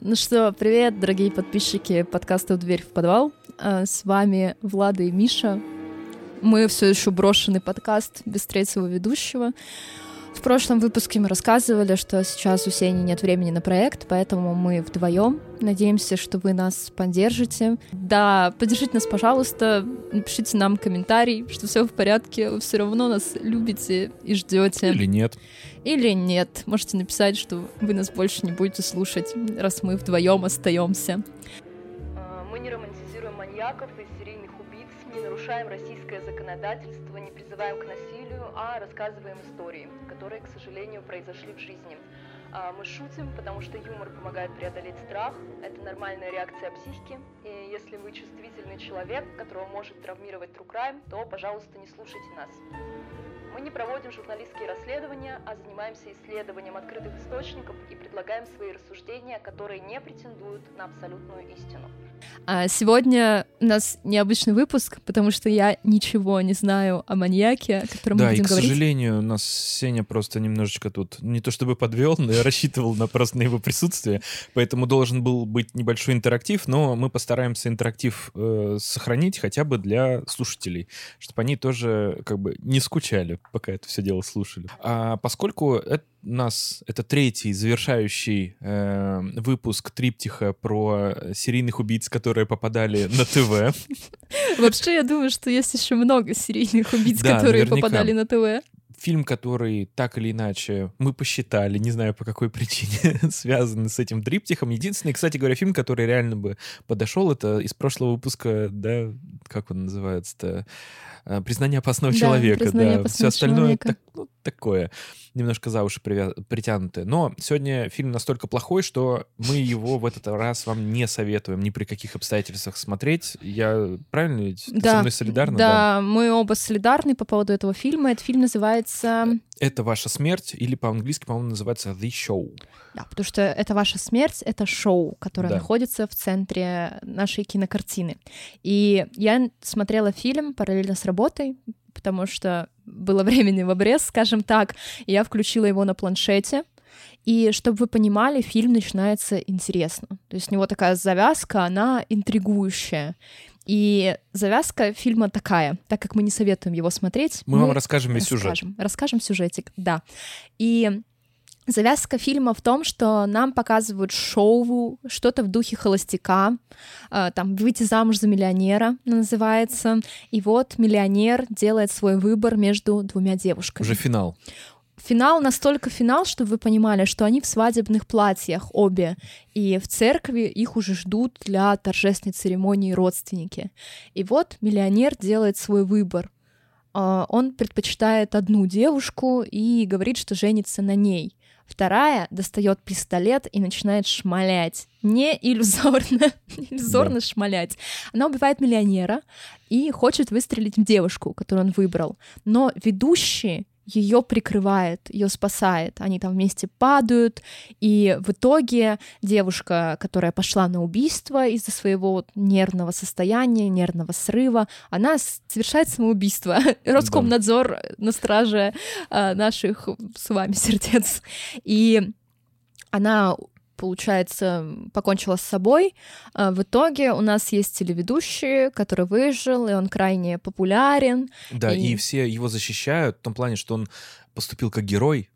Ну что, привет, дорогие подписчики подкаста «Дверь в подвал». А, с вами Влада и Миша. Мы все еще брошенный подкаст без третьего ведущего. В прошлом выпуске мы рассказывали, что сейчас у Сени нет времени на проект, поэтому мы вдвоем. Надеемся, что вы нас поддержите. Да, поддержите нас, пожалуйста, напишите нам комментарий, что все в порядке, вы все равно нас любите и ждете. Или нет. Или нет. Можете написать, что вы нас больше не будете слушать, раз мы вдвоем остаемся. А, мы не романтизируем маньяков и нарушаем российское законодательство, не призываем к насилию, а рассказываем истории которые, к сожалению, произошли в жизни. А, мы шутим, потому что юмор помогает преодолеть страх. Это нормальная реакция психики. И если вы чувствительный человек, которого может травмировать true crime, то, пожалуйста, не слушайте нас. Мы не проводим журналистские расследования, а занимаемся исследованием открытых источников и предлагаем свои рассуждения, которые не претендуют на абсолютную истину. А сегодня у нас необычный выпуск, потому что я ничего не знаю о маньяке, о котором да, мы будем и, к говорить. сожалению, у нас Сеня просто немножечко тут не то чтобы подвел, но я рассчитывал на просто на его присутствие, поэтому должен был быть небольшой интерактив, но мы постараемся интерактив э, сохранить хотя бы для слушателей, чтобы они тоже как бы не скучали, пока это все дело слушали. А поскольку это у нас это третий завершающий э, выпуск триптиха про серийных убийц, которые попадали на ТВ. Вообще, я думаю, что есть еще много серийных убийц, которые попадали на ТВ. Фильм, который так или иначе мы посчитали, не знаю по какой причине, связан с этим триптихом. Единственный, кстати говоря, фильм, который реально бы подошел, это из прошлого выпуска, да, как он называется-то? Э, «Признание опасного Да, человека». «Признание да. опасного Все остальное человека». так- ну, такое, немножко за уши притянутое. Но сегодня фильм настолько плохой, что мы его в этот раз вам не советуем ни при каких обстоятельствах смотреть. Я правильно ведь? Ты Да, со мной солидарна? Да, мы оба солидарны по поводу этого фильма. Этот фильм называется... Это ваша смерть, или по-английски, по-моему, называется The Show. Да, потому что это ваша смерть, это шоу, которое Да. находится в центре нашей кинокартины. И я смотрела фильм параллельно с работой, потому что было времени в обрез, скажем так. И я включила его на планшете. И чтобы вы понимали, фильм начинается интересно. То есть у него такая завязка, она интригующая. И завязка фильма такая, так как мы не советуем его смотреть. Мы вам расскажем весь сюжет. расскажем, Расскажем сюжетик, да. И Завязка фильма в том, что нам показывают шоу, что-то в духе холостяка, э, там «Выйти замуж за миллионера» называется, и вот миллионер делает свой выбор между двумя девушками. Уже финал. Финал настолько финал, чтобы вы понимали, что они в свадебных платьях обе, и в церкви их уже ждут для торжественной церемонии родственники. И вот миллионер делает свой выбор. А, Он предпочитает одну девушку и говорит, что женится на ней. Вторая достает пистолет и начинает шмалять. Не иллюзорно, иллюзорно шмалять. Она убивает миллионера и хочет выстрелить в девушку, которую он выбрал. Но ведущий ее прикрывает, ее спасает. Они там вместе падают, и в итоге девушка, которая пошла на убийство из-за своего вот нервного состояния, нервного срыва, она совершает самоубийство. Роскомнадзор на страже а, наших с вами сердец. И она получается, покончила с собой. А В итоге у нас есть телеведущий, который выжил, и он крайне популярен. Да, и... И- все его защищают в том плане, что он поступил как герой,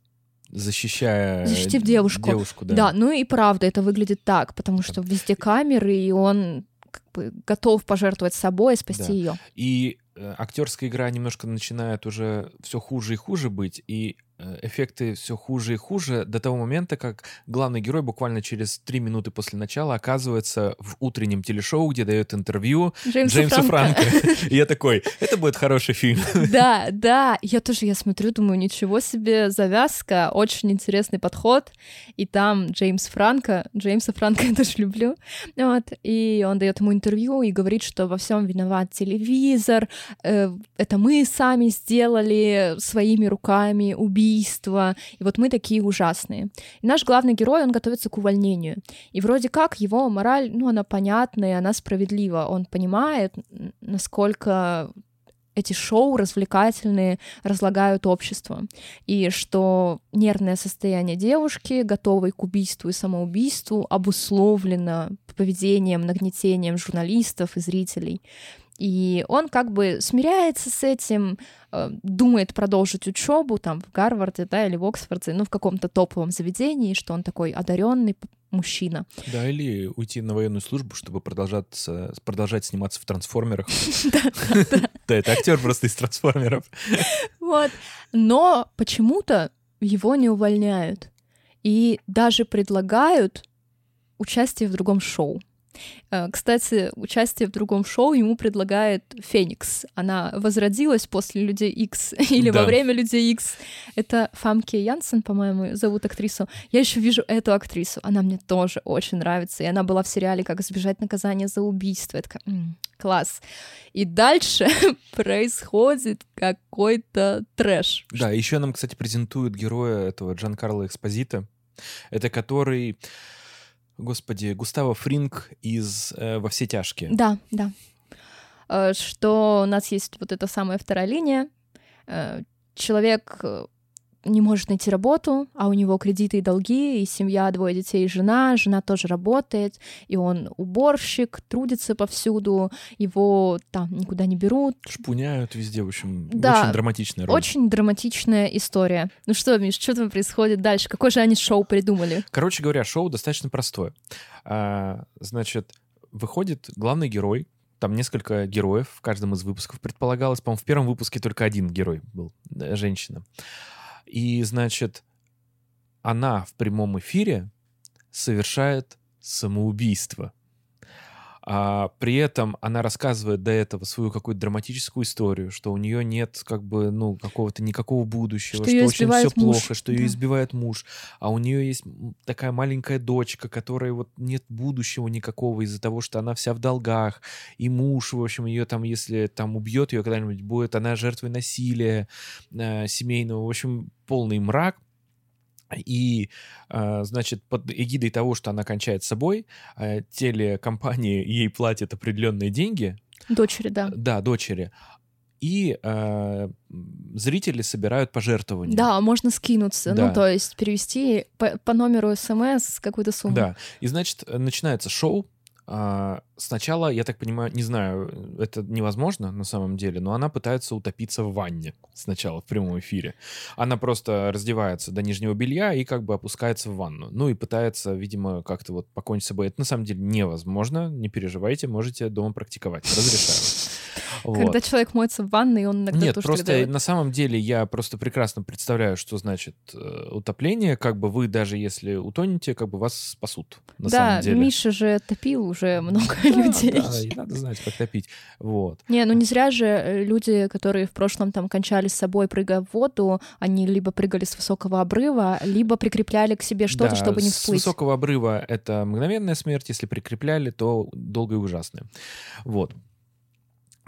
защищая Защитив девушку. девушку да. Да. ну и правда, это выглядит так, потому что везде камеры, и он как бы готов пожертвовать собой и спасти Да. ее. И э, актерская игра немножко начинает уже все хуже и хуже быть, и эффекты все хуже и хуже до того момента, как главный герой буквально через три минуты после начала оказывается в утреннем телешоу, где дает интервью Джеймса Джеймсу Франко. Франко. И я такой, это будет хороший фильм. Да, да, я тоже, я смотрю, думаю, ничего себе, завязка, очень интересный подход, и там Джеймс Франко, Джеймса Франко я тоже люблю, вот, и он дает ему интервью и говорит, что во всем виноват телевизор, э, это мы сами сделали своими руками убийство, и вот мы такие ужасные. И наш главный герой, он готовится к увольнению, и вроде как его мораль, ну, она понятная, она справедлива, он понимает, насколько эти шоу развлекательные разлагают общество, и что нервное состояние девушки, готовой к убийству и самоубийству, обусловлено поведением, нагнетением журналистов и зрителей. И он как бы смиряется с этим, э, думает продолжить учебу там в Гарварде, да, или в Оксфорде, ну, в каком-то топовом заведении, что он такой одаренный мужчина. Да, или уйти на военную службу, чтобы продолжаться, продолжать сниматься в трансформерах. Да, это актер просто из трансформеров. Вот. Но почему-то его не увольняют. И даже предлагают участие в другом шоу. Э, кстати, участие в другом шоу ему предлагает Феникс. Она возродилась после Людей X или да. во время Людей X. Это Фамке Янсен, по-моему, зовут актрису. Я еще вижу эту актрису. Она мне тоже очень нравится. И она была в сериале «Как избежать наказания за убийство». Это такая, м-м, класс. И дальше происходит какой-то трэш. Да, еще нам, кстати, презентуют героя этого Джан Карла Экспозита. Это который Господи, Густаво Фринг из э, «Во все тяжкие». Да, да. Э, что у нас есть вот эта самая вторая линия. Э, человек э, не может найти работу, а у него кредиты и долги, и семья, двое детей и жена, жена тоже работает, и он уборщик, трудится повсюду, его там никуда не берут. Шпуняют везде, в общем, да, очень драматичная роль. Очень драматичная история. Ну что, Миш, что там происходит дальше? Какое же они шоу придумали? Короче говоря, шоу достаточно простое. А, значит, выходит главный герой, там несколько героев в каждом из выпусков предполагалось. По-моему, в первом выпуске только один герой был, женщина. И, значит, она в прямом эфире совершает самоубийство. А при этом она рассказывает до этого свою какую-то драматическую историю, что у нее нет как бы ну какого-то никакого будущего, что, что очень все муж. плохо, что да. ее избивает муж, а у нее есть такая маленькая дочка, которой вот нет будущего никакого из-за того, что она вся в долгах, и муж, в общем, ее там, если там убьет ее когда-нибудь, будет она жертвой насилия э, семейного, в общем, полный мрак. И, а, значит, под эгидой того, что она кончает с собой, а, телекомпании ей платят определенные деньги. Дочери, да. Да, дочери. И э, зрители собирают пожертвования. Да, можно скинуться, ну, да. ну, то есть перевести по, по номеру смс какую-то сумму. Да, и, значит, начинается шоу, сначала, я так понимаю, не знаю, это невозможно на самом деле, но она пытается утопиться в ванне сначала в прямом эфире. Она просто раздевается до нижнего белья и как бы опускается в ванну. Ну и пытается, видимо, как-то вот покончить с собой. Это на самом деле невозможно, не переживайте, можете дома практиковать. Разрешаю. Когда вот. человек моется в ванной, он иногда Нет, тоже просто на самом деле я просто прекрасно представляю, что значит э, утопление. Как бы вы даже если утонете, как бы вас спасут. На да, самом деле. Миша же топил уже много да, людей. Да, и надо знать, как топить. Вот. Не, ну не зря же э, люди, которые в прошлом там кончали с собой, прыгая в воду, они либо прыгали с высокого обрыва, либо прикрепляли к себе что-то, да, чтобы не всплыть. С высокого обрыва это мгновенная смерть, если прикрепляли, то долго и ужасная. Вот.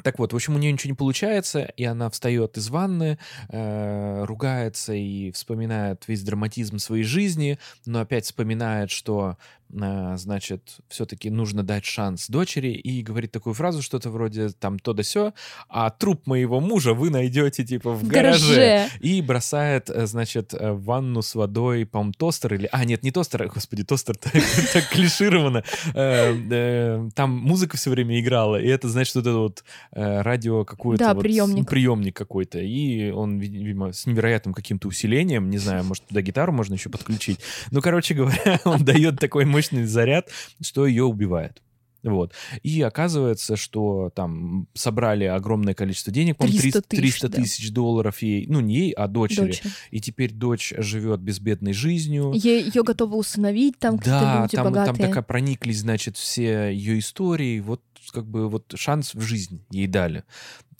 Так вот, в общем, у нее ничего не получается, и она встает из ванны, э, ругается и вспоминает весь драматизм своей жизни, но опять вспоминает, что значит, все-таки нужно дать шанс дочери, и говорит такую фразу, что-то вроде там то да сё, а труп моего мужа вы найдете типа в, гараже. гараже. И бросает, э, значит, э, в ванну с водой, по тостер или... А, нет, не тостер, господи, тостер так, клишировано. Э, там музыка все время играла, и это, значит, вот это вот радио какое-то... Да, приемник. Приемник какой-то. И он, видимо, с невероятным каким-то усилением, не знаю, может, туда гитару можно еще подключить. Ну, короче говоря, он дает такой мощный мощный заряд, что ее убивает. Вот. И оказывается, что там собрали огромное количество денег, по 300 тысяч, 300 тысяч да. долларов ей, ну не ей, а дочери. дочери. И теперь дочь живет безбедной жизнью. Ее готовы усыновить там да, люди там, богатые. там такая прониклись, значит, все ее истории. Вот как бы вот шанс в жизнь ей дали.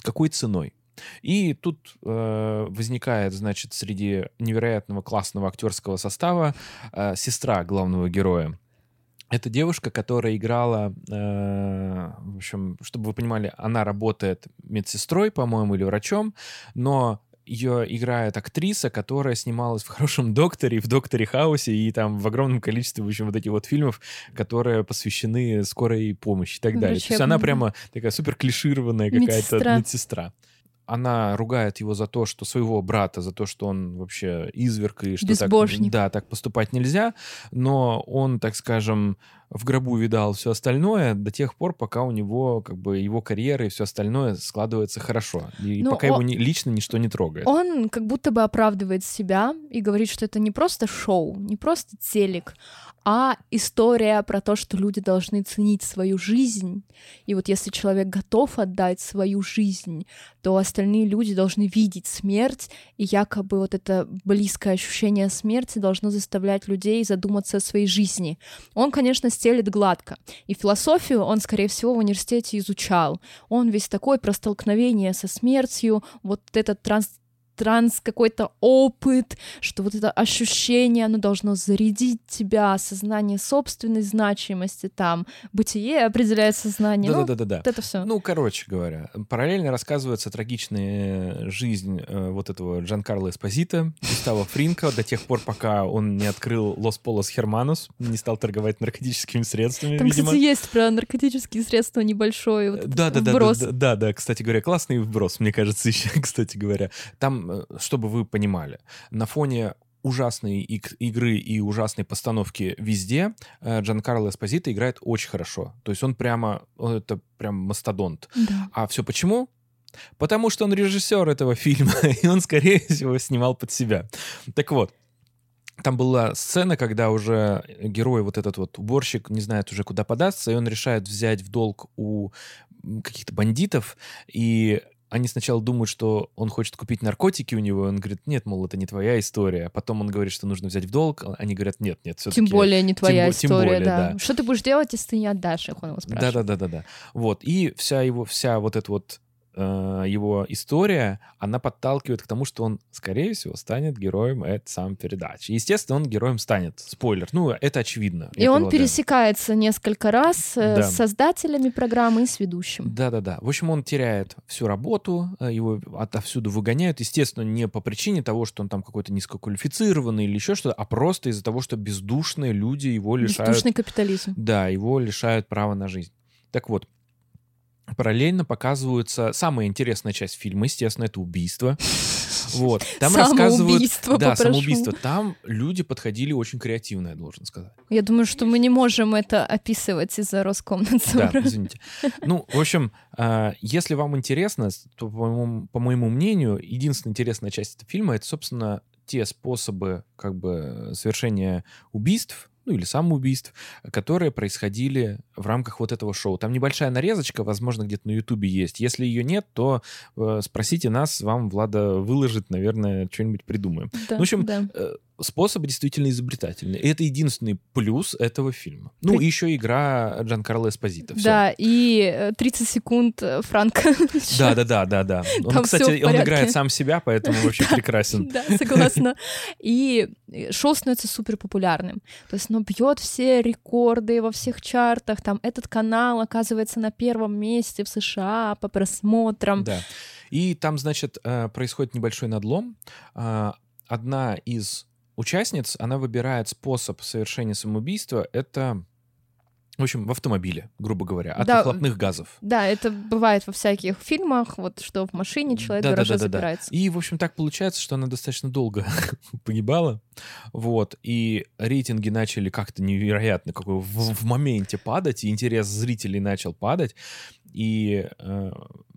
Какой ценой? И тут э, возникает, значит, среди невероятного классного актерского состава э, сестра главного героя. Это девушка, которая играла, э, в общем, чтобы вы понимали, она работает медсестрой, по-моему, или врачом, но ее играет актриса, которая снималась в «Хорошем докторе», в «Докторе Хаусе» и там в огромном количестве, в общем, вот этих вот фильмов, которые посвящены скорой помощи и так далее. Врачебная. То есть она прямо такая супер клишированная какая-то медсестра. медсестра. Она ругает его за то, что своего брата, за то, что он вообще изверг и что так, Безбожник. да, так поступать нельзя, но он, так скажем, в гробу видал все остальное до тех пор, пока у него как бы его карьера и все остальное складывается хорошо, и Ну, пока о- его ни- лично ничто не трогает. Он как будто бы оправдывает себя и говорит, что это не просто шоу, не просто телек, а история про то, что люди должны ценить свою жизнь. И вот если человек готов отдать свою жизнь, то остальные люди должны видеть смерть, и якобы вот это близкое ощущение смерти должно заставлять людей задуматься о своей жизни. Он, конечно, стелит гладко. И философию он, скорее всего, в университете изучал. Он весь такой про столкновение со смертью, вот этот транс транс какой-то опыт, что вот это ощущение, оно должно зарядить тебя, осознание собственной значимости там, бытие определяет сознание. Ну, Да-да-да-да. вот это все. Ну, короче говоря, параллельно рассказывается трагичная жизнь э, вот этого Джанкарло Эспозита, Густава Фринка, до тех пор, пока он не открыл Лос Полос Херманус, не стал торговать наркотическими средствами, Там, видимо. кстати, есть про наркотические средства небольшой вот Да, да, да, вброс. да, да, да, кстати говоря, классный вброс, мне кажется, еще, кстати говоря. Там, э, чтобы вы понимали, на фоне ужасной игры и ужасной постановки везде э, Джанкарло Эспозито играет очень хорошо. То есть он прямо, он это прям мастодонт. Да. А все почему? Потому что он режиссер этого фильма, и он, скорее всего, снимал под себя. Так вот, там была сцена, когда уже герой, вот этот вот уборщик, не знает уже, куда податься, и он решает взять в долг у каких-то бандитов, и они сначала думают, что он хочет купить наркотики у него, и он говорит, нет, мол, это не твоя история. Потом он говорит, что нужно взять в долг, а они говорят, нет, нет, все-таки... Тем более не твоя тем история, более, да. да. Что ты будешь делать, если ты не отдашь их, он его спрашивает. да, да, да, да. Вот. И вся его, вся вот эта вот его история, она подталкивает к тому, что он, скорее всего, станет героем этой самой передачи. Естественно, он героем станет. Спойлер. Ну, это очевидно. И он полагаю. пересекается несколько раз э, Да. с создателями программы и с ведущим. Да-да-да. В общем, он теряет всю работу, э, его отовсюду выгоняют. Естественно, не по причине того, что он там какой-то низкоквалифицированный или еще что-то, а просто из-за того, что бездушные люди его лишают... Бездушный капитализм. Да, его лишают права на жизнь. Так вот, параллельно показываются самая интересная часть фильма, естественно, это убийство. Вот. Там рассказывают... Самоубийство, Да, попрошу. самоубийство. Там люди подходили очень креативно, я должен сказать. Я думаю, что мы не можем это описывать из-за Да, Роскомнадзора. извините. Ну, в общем, а, если вам интересно, то, по моему, по моему мнению, единственная интересная часть этого фильма — это, собственно, те способы как бы совершения убийств, ну или самоубийств, которые происходили в рамках вот этого шоу. Там небольшая нарезочка, возможно, где-то на Ютубе есть. Если ее нет, то э, спросите нас, вам Влада выложит, наверное, что-нибудь придумаем. Да, в общем, да. Э, Способ действительно изобретательный. И это единственный плюс этого фильма. Ну, и еще игра Джанкарло Эспозито. Всё. Да, и э, 30 секунд э, Франка. Да, да, да, да, да. Он, Там кстати, он играет сам себя, поэтому вообще прекрасен. Да, согласна. И э, шоу становится супер популярным. То есть оно бьет все рекорды во всех чартах. Там этот канал оказывается на первом месте в США по просмотрам. Да. И там, значит, э, происходит небольшой надлом. Одна из участниц, она выбирает способ совершения самоубийства. Это, в общем, в автомобиле, грубо говоря, от Да. выхлопных газов. Да, это бывает во всяких фильмах, вот что в машине человек в гараже Да-да-да-да-да. запирается. И, в общем, так получается, что она достаточно долго погибала. Вот. И рейтинги начали как-то невероятно какой в, в моменте падать, и интерес зрителей начал падать. И э,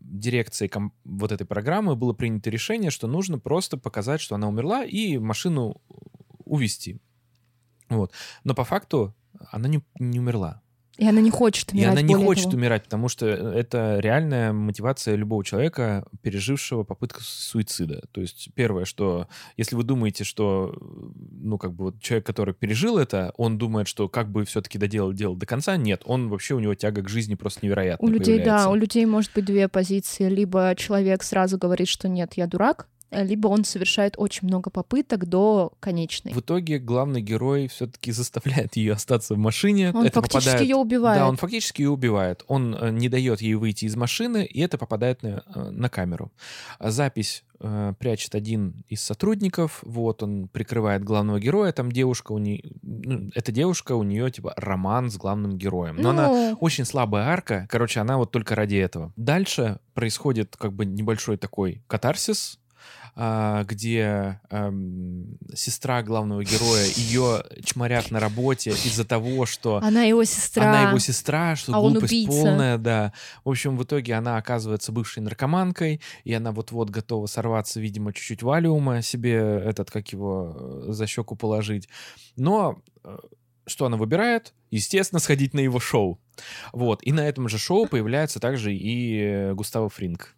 дирекцией вот этой программы было принято решение, что нужно просто показать, что она умерла, и машину увезти. Вот. Но по факту она не, не умерла. И она не хочет И умирать. она не хочет того. умирать, потому что это реальная мотивация любого человека, пережившего попытку суицида. То есть первое, что если вы думаете, что ну как бы вот человек, который пережил это, он думает, что как бы все-таки доделал дело до конца, нет, он вообще у него тяга к жизни просто невероятная У людей, да, появляется. у людей может быть две позиции. Либо человек сразу говорит, что нет, я дурак, либо он совершает очень много попыток до конечной. В итоге главный герой все-таки заставляет ее остаться в машине. Он это фактически попадает- ее убивает. Да, он фактически ее убивает. Он э, не дает ей выйти из машины, и это попадает на, э, на камеру. Запись э, прячет один из сотрудников. Вот он прикрывает главного героя. Там девушка у нее, эта девушка у нее типа роман с главным героем. Но она Ну, очень слабая арка. Короче, она вот только ради этого. Дальше происходит как бы небольшой такой катарсис, где ам, сестра главного героя ее чморят на работе из-за того, что она его сестра. она его сестра, что а глупость полная, да. В общем, в итоге она оказывается бывшей наркоманкой, и она вот-вот готова сорваться, видимо, чуть-чуть валиума себе этот, как его, э, за щеку положить. Но э, что она выбирает? Естественно, сходить на его шоу. Вот. И на этом же шоу появляется также и э, Густаво Фринг.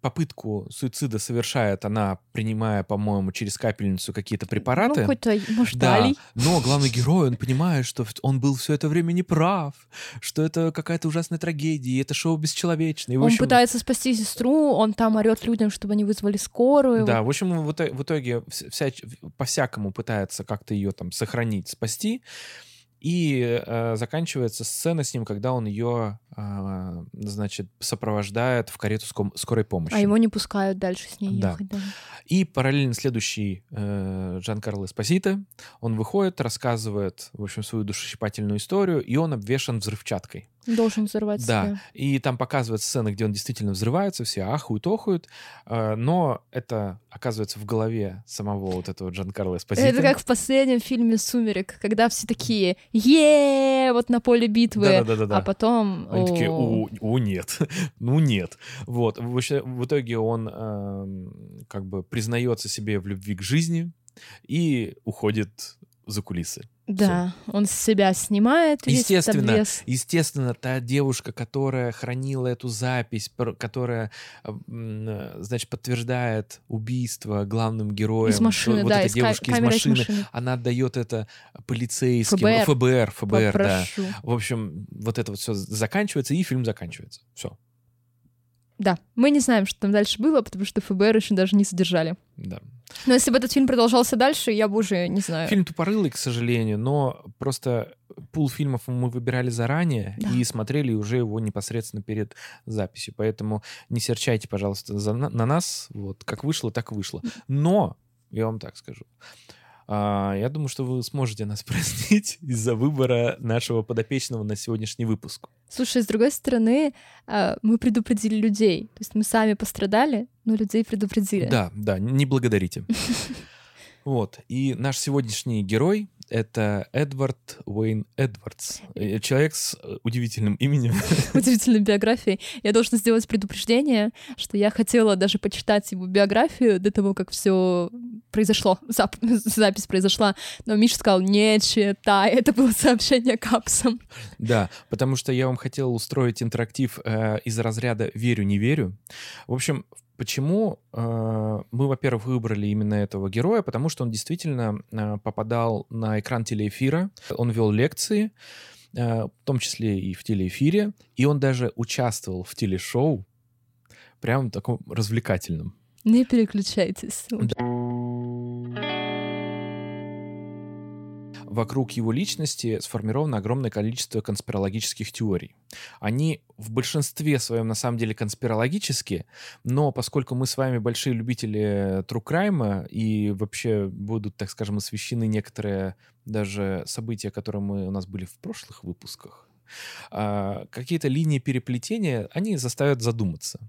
Попытку суицида совершает она, принимая, по-моему, через капельницу какие-то препараты. Ну, какой-то, может, Да, Алий. но главный герой, он понимает, что он был все это время неправ, что это какая-то ужасная трагедия, и это шоу бесчеловечное. И, Он общем, пытается спасти сестру, он там орет людям, чтобы они вызвали скорую. Да, в общем, в итоге, в итоге вс- вся- по-всякому пытается как-то ее там сохранить, спасти. И э, заканчивается сцена с ним, когда он ее, э, значит, сопровождает в карету скорой помощи. А его не пускают дальше с ней Да. ехать. Да. И параллельно следующий э, Джан Карло Эспозито, он выходит, рассказывает, в общем, свою душесчипательную историю, и он обвешан взрывчаткой. Должен взорвать Да, себя. и там показывают сцены, где он действительно взрывается, все ахуют, охуют, э, но это оказывается в голове самого вот этого Джан Карло Эспозито. Это как в последнем фильме «Сумерек», когда все такие е вот на поле битвы, Да-да-да-да. а потом... Они такие, о, о, нет, ну нет. Вот, в итоге он эм, как бы признается себе в любви к жизни и уходит за кулисы. Да, он с себя снимает весь Естественно, обвес. Естественно, та девушка, которая хранила эту запись, которая, э, э, значит, подтверждает убийство главным героем. Из машины, вот да, эта из девушка из камеры из машины, машины. она отдает это полицейским. ФБР. ФБР, ФБР, да. В общем, вот это вот все заканчивается, и фильм заканчивается. Все, Да, мы не знаем, что там дальше было, потому что ФБР еще даже не задержали. да. Но если бы этот фильм продолжался дальше, я бы уже не знаю. Фильм тупорылый, к сожалению, но просто пул фильмов мы выбирали заранее Да. и смотрели уже его непосредственно перед записью. Поэтому не серчайте, пожалуйста, за на, на нас. Вот как вышло, так вышло. Но, я вам так скажу, я думаю, что вы сможете нас простить из-за выбора нашего подопечного на сегодняшний выпуск. Слушай, с другой стороны, а, мы предупредили людей. То есть мы сами пострадали, но людей предупредили. Да, да, не благодарите. Вот. И наш сегодняшний герой — это Эдвард Уэйн Эдвардс. Э, Человек с э, удивительным именем. Удивительной биографией. Я должна сделать предупреждение, что я хотела даже почитать его биографию до того, как все произошло, зап- запись произошла. Но Миша сказал, не читай, это было сообщение капсом. Да, потому что я вам хотел устроить интерактив э, из разряда «верю, не верю». В общем, почему э, мы, во-первых, выбрали именно этого героя? Потому что он действительно э, попадал на экран телеэфира, он вел лекции, э, в том числе и в телеэфире, и он даже участвовал в телешоу, прям таком развлекательном. Не переключайтесь. Вокруг его личности сформировано огромное количество конспирологических теорий. Они в большинстве своем на самом деле конспирологические, но поскольку мы с вами большие любители true crime и вообще будут, так скажем, освещены некоторые даже события, которые мы, у нас были в прошлых выпусках, а, какие-то линии переплетения, они заставят задуматься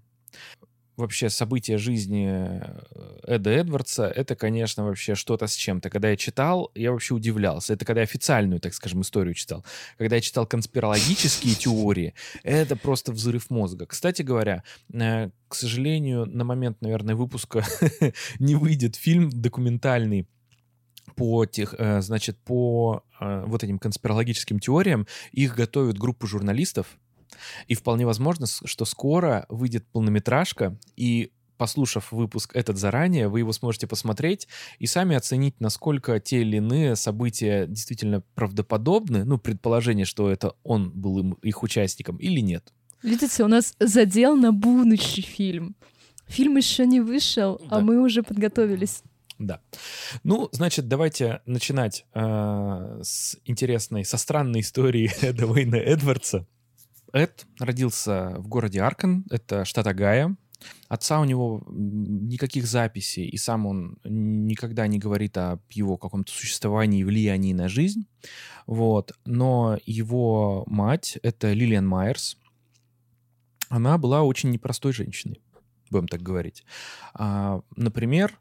вообще события жизни э, Эда Эдвардса, это, конечно, вообще что-то с чем-то. Когда я читал, я вообще удивлялся. Это когда я официальную, так скажем, историю читал. Когда я читал конспирологические теории, это просто взрыв мозга. Кстати говоря, э, к сожалению, на момент, наверное, выпуска не выйдет фильм документальный по тех, э, значит, по вот этим конспирологическим теориям. Их готовят группу журналистов, и вполне возможно, что скоро выйдет полнометражка, и послушав выпуск этот заранее, вы его сможете посмотреть и сами оценить, насколько те или иные события действительно правдоподобны, ну, предположение, что это он был им- их участником или нет. Видите, у нас задел на будущий фильм. Фильм еще не вышел, Да. а мы уже подготовились. Да. Ну, значит, давайте начинать э, с интересной, со странной истории Эда Уэйна Эдвардса. Эд родился в городе Аркан, это штат Огайо. Отца у него никаких записей, и сам он никогда не говорит о его каком-то существовании и влиянии на жизнь. Вот. Но его мать, это Лилиан Майерс, она была очень непростой женщиной, будем так говорить. А, например,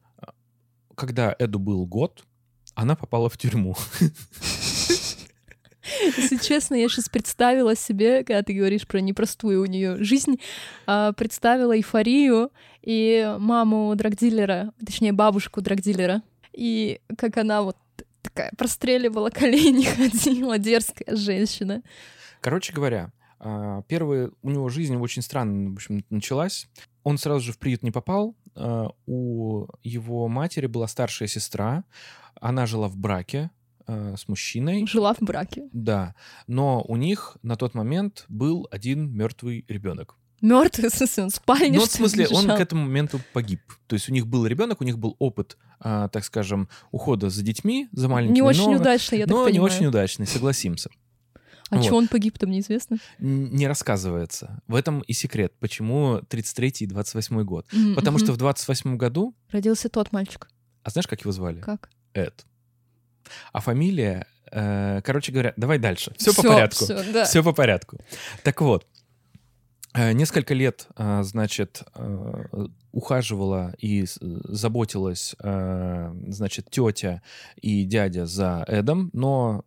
когда Эду был год, она попала в тюрьму. Если честно, я сейчас представила себе, когда ты говоришь про непростую у нее жизнь, а, представила эйфорию и маму драгдилера, точнее бабушку драгдилера, и как она вот такая простреливала колени, ходила, дерзкая женщина. Короче говоря, а, первая у него жизнь очень странно, в общем, началась. Он сразу же в приют не попал. А, У его матери была старшая сестра. Она жила в браке а, с мужчиной. Жила в браке. Да, но у них на тот момент был один мертвый ребенок. Мертвый, в смысле, он в спальне, Ну, в смысле, он к этому моменту погиб. То есть у них был ребенок, у них был опыт, а, так скажем, ухода за детьми, за маленькими. Не очень но, удачно, я так но не понимаю. очень удачный, согласимся. А Вот. что он погиб, там неизвестно. Не рассказывается. В этом и секрет, почему 33 и 28 год. М, Потому что в 28 году, Родился тот мальчик. а знаешь, как его звали? Как? Эд. А фамилия, э, короче говоря, давай дальше. Все по Всё, порядку. всё, да. Все по порядку. Так вот, э, несколько лет, э, значит, э, ухаживала и заботилась, значит, тетя и дядя за Эдом, но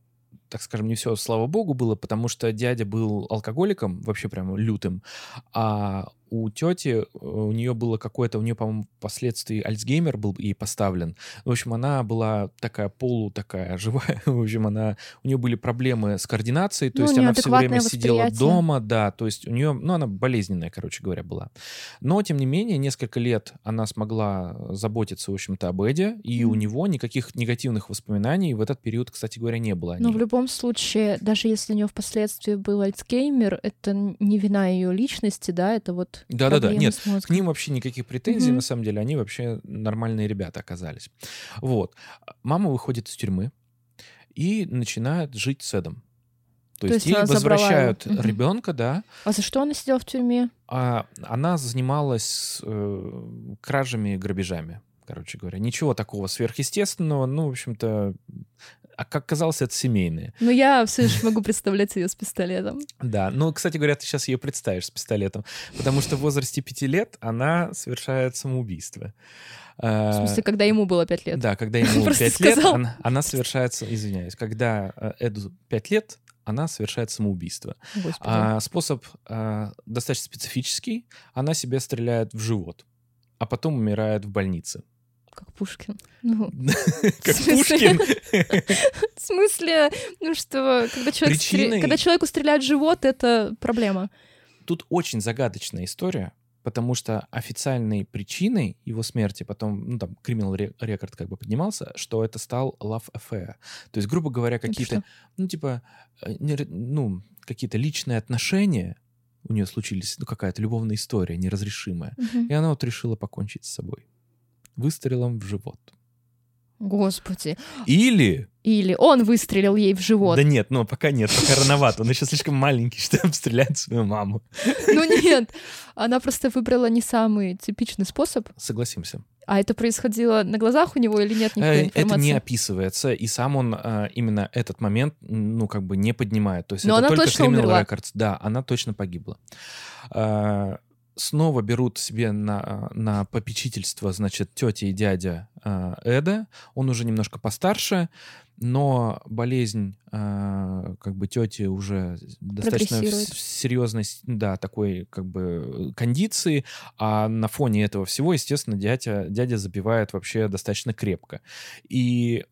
так скажем, не все, слава богу, было, потому что дядя был алкоголиком, вообще прям лютым, а у тети, э, у нее было какое-то, у нее, по-моему, впоследствии Альцгеймер был ей поставлен. В общем, она была такая полу такая живая. В общем, она, у нее были проблемы с координацией, то Ну, у есть она все время сидела дома, да, то есть у нее, ну, она болезненная, короче говоря, была. Но, тем не менее, несколько лет она смогла заботиться, в общем-то, об Эде, и у Мгм. него никаких негативных воспоминаний в этот период, кстати говоря, не было. ней. в любом случае, даже если у нее впоследствии был Альцгеймер, это не вина ее личности, да, это вот Да-да-да, проблемы нет, с К ним вообще никаких претензий, Мгм. на самом деле, они вообще нормальные ребята оказались. Вот. Мама выходит из тюрьмы и начинает жить с Эдом. То, То есть, есть ей забрала возвращают Мгм. ребенка, да, А за что она сидела в тюрьме? а она занималась э, кражами и грабежами, короче говоря. Ничего такого сверхъестественного, ну, в общем-то, а как казалось, это семейные. Ну, я все еще могу представлять ее с пистолетом. Да, ну, кстати говоря, ты сейчас ее представишь с пистолетом, потому что в возрасте пяти лет она совершает самоубийство. В смысле, когда ему было пять лет. Да, когда ему 5 лет, она, она совершает, извиняюсь, когда э, Эду 5 лет, она совершает самоубийство. Господи. А способ а, достаточно специфический. Она себе стреляет в живот, а потом умирает в больнице. Как Пушкин. Ну, Как? Пушкин. в смысле, ну что, когда, человеку стреляют в живот, это проблема. Тут очень загадочная история, потому что официальной причиной его смерти, потом, ну там, криминал рекорд как бы поднимался, что это стал love affair. То есть, грубо говоря, какие-то ну, типа, э, ну, какие-то личные отношения у нее случились, ну, какая-то любовная история неразрешимая. И она вот решила покончить с собой. Выстрелом в живот. Господи. Или... Или он выстрелил ей в живот. Да нет, ну, пока нет, пока рановато. Он еще слишком маленький, чтобы стрелять свою маму. Ну нет, она просто выбрала не самый типичный способ. Согласимся. А это происходило на глазах у него или нет никакой Э, Это информации? не описывается, и сам он э, именно этот момент, ну, как бы не поднимает. То есть Но это она только точно Criminal умерла. Records. Да, она точно погибла. Снова берут себе на, на попечительство, значит, тетя и дядя а, Эда. Он уже немножко постарше, но болезнь а, как бы тети уже достаточно в серьезной, да, такой как бы кондиции, а на фоне этого всего, естественно, дядя, дядя забивает вообще достаточно крепко. И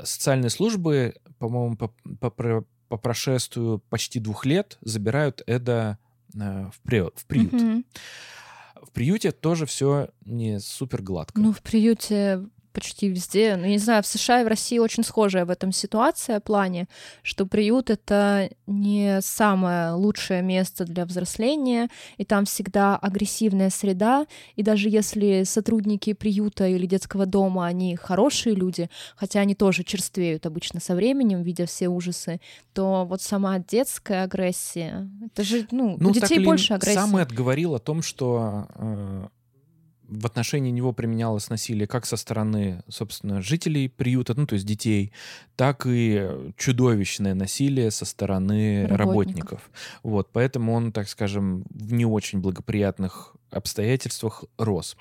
социальные службы, по-моему, по, по, по прошествию почти двух лет забирают Эда э, в, приют, в приют. Мгм. В приюте тоже все не супер гладко. Ну, в приюте почти везде. Ну, я не знаю, в США и в России очень схожая в этом ситуация в плане, что приют — это не самое лучшее место для взросления, и там всегда агрессивная среда, и даже если сотрудники приюта или детского дома, они хорошие люди, хотя они тоже черствеют обычно со временем, видя все ужасы, то вот сама детская агрессия, это же, ну, Ну, у детей больше агрессии. Сам Эд говорил о том, что э, в отношении него применялось насилие как со стороны, собственно, жителей приюта, ну, то есть детей, так и чудовищное насилие со стороны Работников. работников. Вот, поэтому он, так скажем, в не очень благоприятных обстоятельствах рос.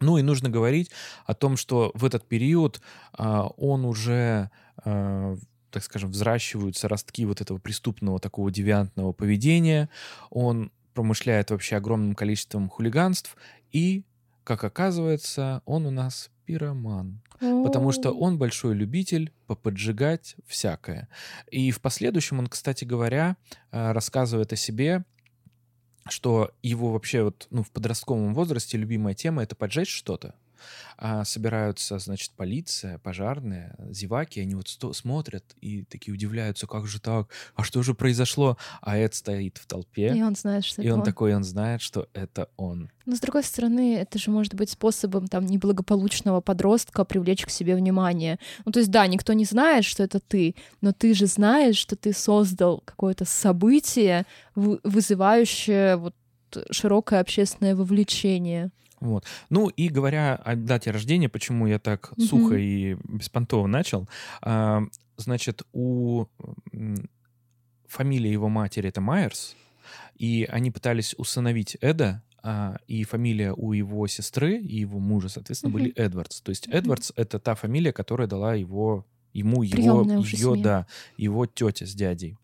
Ну и нужно говорить о том, что в этот период а, он уже, а, так скажем, взращиваются ростки вот этого преступного такого девиантного поведения. Он промышляет вообще огромным количеством хулиганств и, как оказывается, он у нас пироман, потому что он большой любитель поподжигать всякое. И в последующем он, кстати говоря, а, рассказывает о себе, что его вообще вот, ну, в подростковом возрасте любимая тема — это поджечь что-то. А собираются, значит, полиция, пожарные, зеваки, они вот сто- смотрят и такие удивляются, как же так, а что же произошло? А Эд стоит в толпе, И он знает, что и это он он. такой, он знает, что это он. Но с другой стороны, это же может быть способом там неблагополучного подростка привлечь к себе внимание. Ну то есть да, никто не знает, что это ты, но ты же знаешь, что ты создал какое-то событие, вы- вызывающее вот широкое общественное вовлечение. Вот. Ну и говоря о дате рождения, почему я так Мгм. сухо и беспонтово начал, а, значит, у фамилия его матери это Майерс, и они пытались усыновить Эда, а, и фамилия у его сестры и его мужа, соответственно, были Эдвардс. То есть Мгм. Эдвардс это та фамилия, которая дала его ему его ее семья. да его тетя с дядей.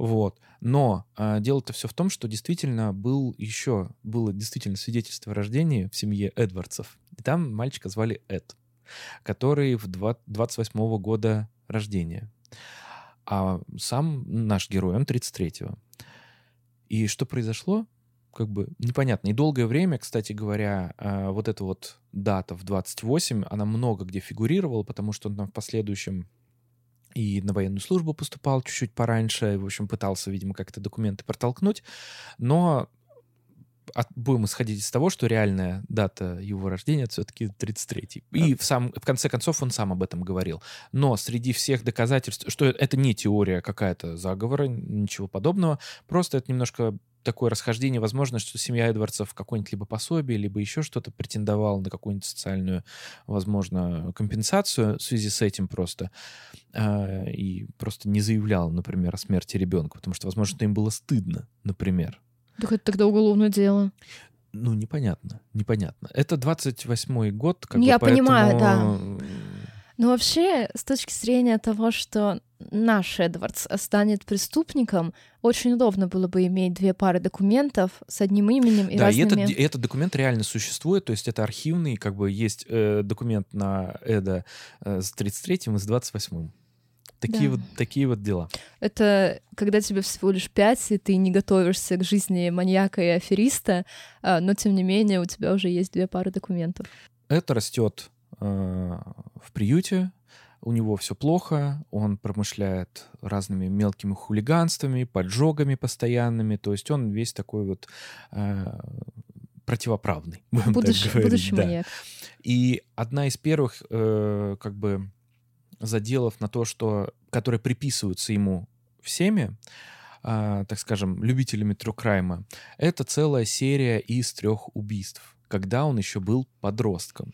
Вот. Но а, дело-то все в том, что действительно был еще было действительно свидетельство о рождении в семье Эдвардсов. И там мальчика звали Эд, который в два- 28 года рождения. А сам наш герой, он 33-го. И что произошло? Как бы непонятно. И долгое время, кстати говоря, а, вот эта вот дата в 28, она много где фигурировала, потому что он там в последующем и на военную службу поступал чуть-чуть пораньше, в общем, пытался, видимо, как-то документы протолкнуть, но от- будем исходить из того, что реальная дата его рождения все-таки 33-й. И в, сам, в конце концов он сам об этом говорил. Но среди всех доказательств, что это не теория какая-то заговора, ничего подобного, просто это немножко такое расхождение, возможно, что семья Эдвардсов какое-нибудь либо пособие, либо еще что-то претендовала на какую-нибудь социальную, возможно, компенсацию в связи с этим просто. А, и просто не заявлял, например, о смерти ребенка, потому что, возможно, им было стыдно, например. Так это тогда уголовное дело. Ну, непонятно, непонятно. Это 28-й год, как Ну, бы, я понимаю, поэтому, Но вообще, с точки зрения того, что наш Эдвардс станет преступником, очень удобно было бы иметь две пары документов с одним именем и да, разными... этот, и этот документ реально существует, то есть это архивный, как бы есть э, документ на Эда э, с 33-м и с 28-м. Такие, Да. вот, такие вот дела. Это когда тебе всего лишь пять, и ты не готовишься к жизни маньяка и афериста, а, но тем не менее у тебя уже есть две пары документов. Это растет в приюте, у него все плохо, он промышляет разными мелкими хулиганствами, поджогами постоянными, то есть он весь такой вот э, противоправный, Будущий, будущий да. маньяк. И одна из первых, э, как бы, заделов на то, что, которые приписываются ему всеми, а, так скажем, любителями crime, это целая серия из трех убийств, когда он еще был подростком.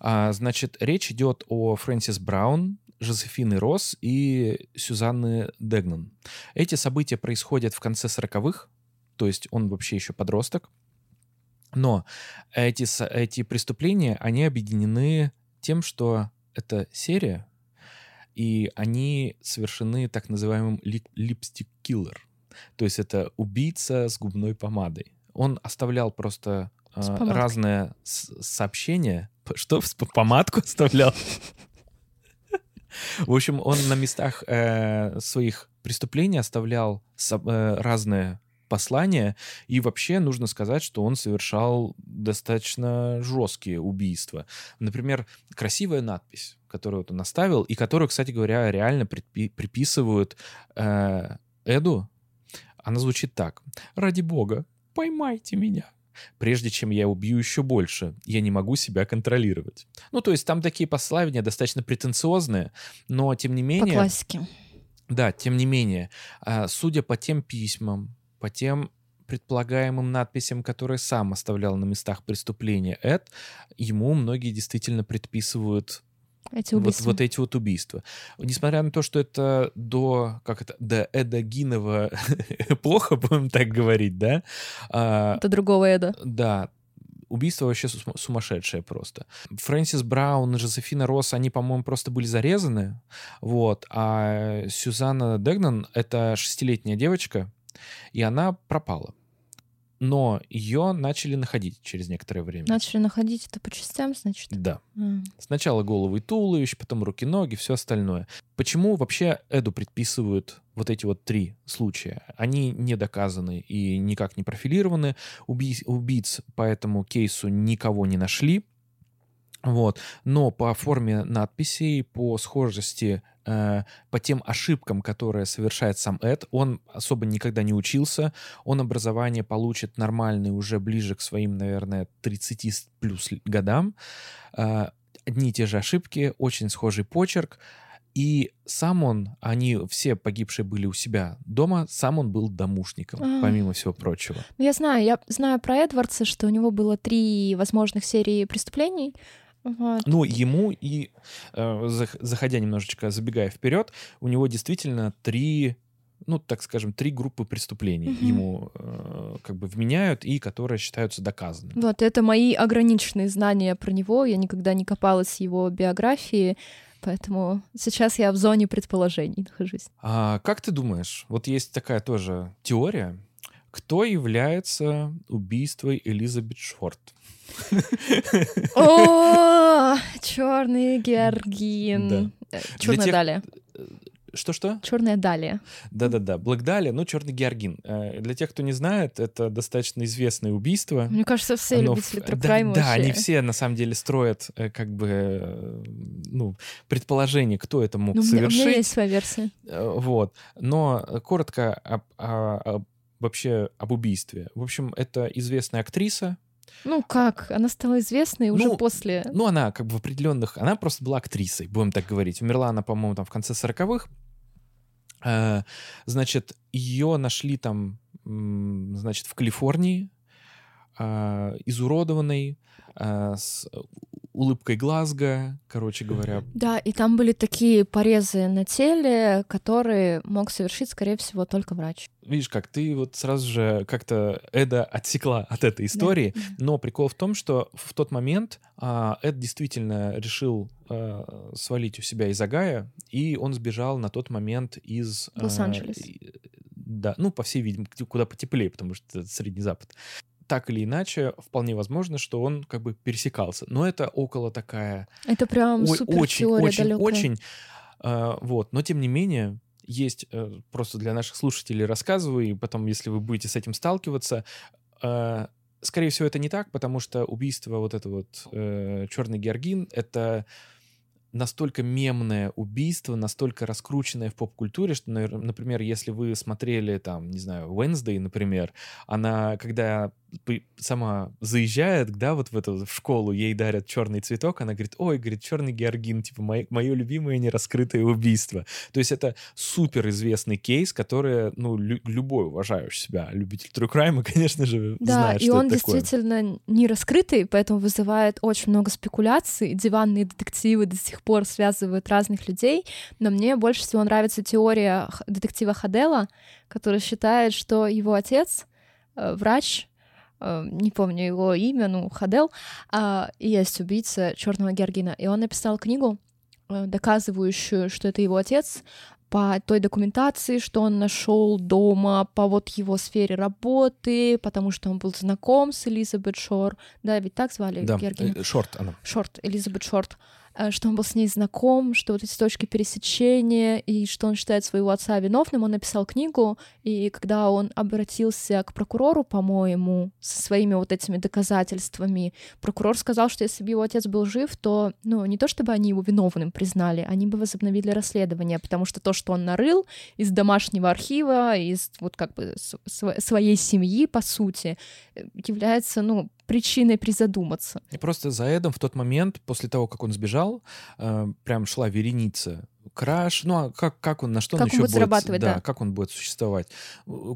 А, значит, речь идет о Фрэнсис Браун, Жозефины Росс и Сюзанны Дегнан. Эти события происходят в конце 40-х, то есть он вообще еще подросток. Но эти, эти преступления, они объединены тем, что это серия, и они совершены так называемым Lipstick Killer. То есть это убийца с губной помадой. Он оставлял просто С помадкой. разные с- сообщения. П- Что? Помадку оставлял? В общем, он на местах э, своих преступлений оставлял со- э, разные послания. И вообще нужно сказать, что он совершал достаточно жесткие убийства. Например, красивая надпись, которую вот он оставил, и которую, кстати говоря, реально припи- приписывают э, Эду. Она звучит так. «Ради бога, поймайте меня прежде чем я убью еще больше. Я не могу себя контролировать. Ну, то есть там такие послания достаточно претенциозные, но тем не менее... По классике. Да, тем не менее, а, судя по тем письмам, по тем предполагаемым надписям, которые сам оставлял на местах преступления Эд, ему многие действительно предписывают эти вот, убийства. вот эти вот убийства. Несмотря на то, что это до, как это, до Эдогинова эпоха, будем так говорить, да? А, другого Эда. да, убийство вообще сум- сумасшедшее просто. Фрэнсис Браун и Жозефина Росс, они, по-моему, просто были зарезаны, вот, а Сюзанна Дегнан — это шестилетняя девочка, и она пропала. Но ее начали находить через некоторое время. Начали находить это по частям, значит. Да. А. Сначала головы и туловище, потом руки-ноги, все остальное. Почему вообще Эду предписывают вот эти вот три случая? Они не доказаны и никак не профилированы. Уби- убийц по этому кейсу никого не нашли. Вот. Но по форме надписей, по схожести, э, по тем ошибкам, которые совершает сам Эд, он особо никогда не учился. Он образование получит нормальное уже ближе к своим, наверное, 30 с плюс годам. Э, одни и те же ошибки, очень схожий почерк. И сам он, они все погибшие были у себя дома, сам он был домушником, А. помимо всего прочего. Ну, я знаю, я знаю про Эдвардса, что у него было три возможных серии преступлений. Вот. Ну, ему и, э, зах- заходя немножечко, забегая вперед, у него действительно три, ну, так скажем, три группы преступлений Мгм. ему э, как бы вменяют и которые считаются доказанными. Вот, это мои ограниченные знания про него. Я никогда не копалась в его биографии, поэтому сейчас я в зоне предположений нахожусь. А как ты думаешь, вот есть такая тоже теория, кто является убийством Элизабет Шорт? О, черный Георгин. Черная далия. Что-что? Черная далия. Да-да-да, Блэк Далия, ну, черный георгин. Э, Для тех, кто не знает, это достаточно известное убийство. Мне кажется, все Оно любители в- да, они все на самом деле строят э, как бы э, ну предположение, кто это мог Ну, у, меня, у меня совершить. есть своя версия. Э, Вот. Но э, коротко об- о- об- вообще об убийстве. В общем, это известная актриса. Ну как? Она стала известной уже Ну, после... Ну, она как бы в определенных... Она просто была актрисой, будем так говорить. Умерла она, по-моему, там в конце 40-х. Э, Значит, ее нашли там, значит, в Калифорнии, э, изуродованной, э, с улыбкой Глазго, короче говоря. Да, и там были такие порезы на теле, которые мог совершить, скорее всего, только врач. Видишь, как ты вот сразу же как-то Эда отсекла от этой истории. Да. Но прикол в том, что в тот момент а, Эд действительно решил а, свалить у себя из Агая, и он сбежал на тот момент из... а, Лос-Анджелес. и- Да, ну, по всей видимости, куда потеплее, потому что это Средний Запад. Так или иначе, вполне возможно, что он как бы пересекался. Но это около такая Это прям супер очень, очень, далекая. очень. а, вот, но тем не менее есть э, просто для наших слушателей рассказываю, и потом, если вы будете с этим сталкиваться, э, скорее всего, это не так, потому что убийство вот это вот черный Георгин это настолько мемное убийство, настолько раскрученное в поп-культуре, что, например, если вы смотрели там, не знаю, Wednesday, например, она, когда сама заезжает, да, вот в эту в школу, ей дарят черный цветок, она говорит, ой, говорит, черный георгин, типа, мое, любимое нераскрытое убийство. То есть это супер известный кейс, который, ну, лю- любой уважающий себя любитель true crime, конечно же, Да, знает, и что он это такое. действительно не раскрытый, поэтому вызывает очень много спекуляций. Диванные детективы до сих пор связывают разных людей. Но мне больше всего нравится теория детектива Хадела, который считает, что его отец, э, врач, не помню его имя, ну, Хадел, а, есть убийца черного Георгина. И он написал книгу, э, доказывающую, что это его отец, по той документации, что он нашел дома, по вот его сфере работы, потому что он был знаком с Элизабет Шор. Да, ведь так звали Да, Георгина? э, шорт она. Шорт, Элизабет Шорт. Э, что он был с ней знаком, что вот эти точки пересечения, и что он считает своего отца виновным. Он написал книгу, и когда он обратился к прокурору, по-моему, со своими вот этими доказательствами, прокурор сказал, что если бы его отец был жив, то, ну, не то чтобы они его виновным признали, они бы возобновили расследование, потому что то, что он нарыл из домашнего архива, из вот как бы своей семьи, по сути, э, является, ну, причиной призадуматься. И просто за Эдом в тот момент, после того, как он сбежал, э, прям шла вереница краш, ну а как, как он, на что как он еще будет, зарабатывать, да, да, как он будет существовать.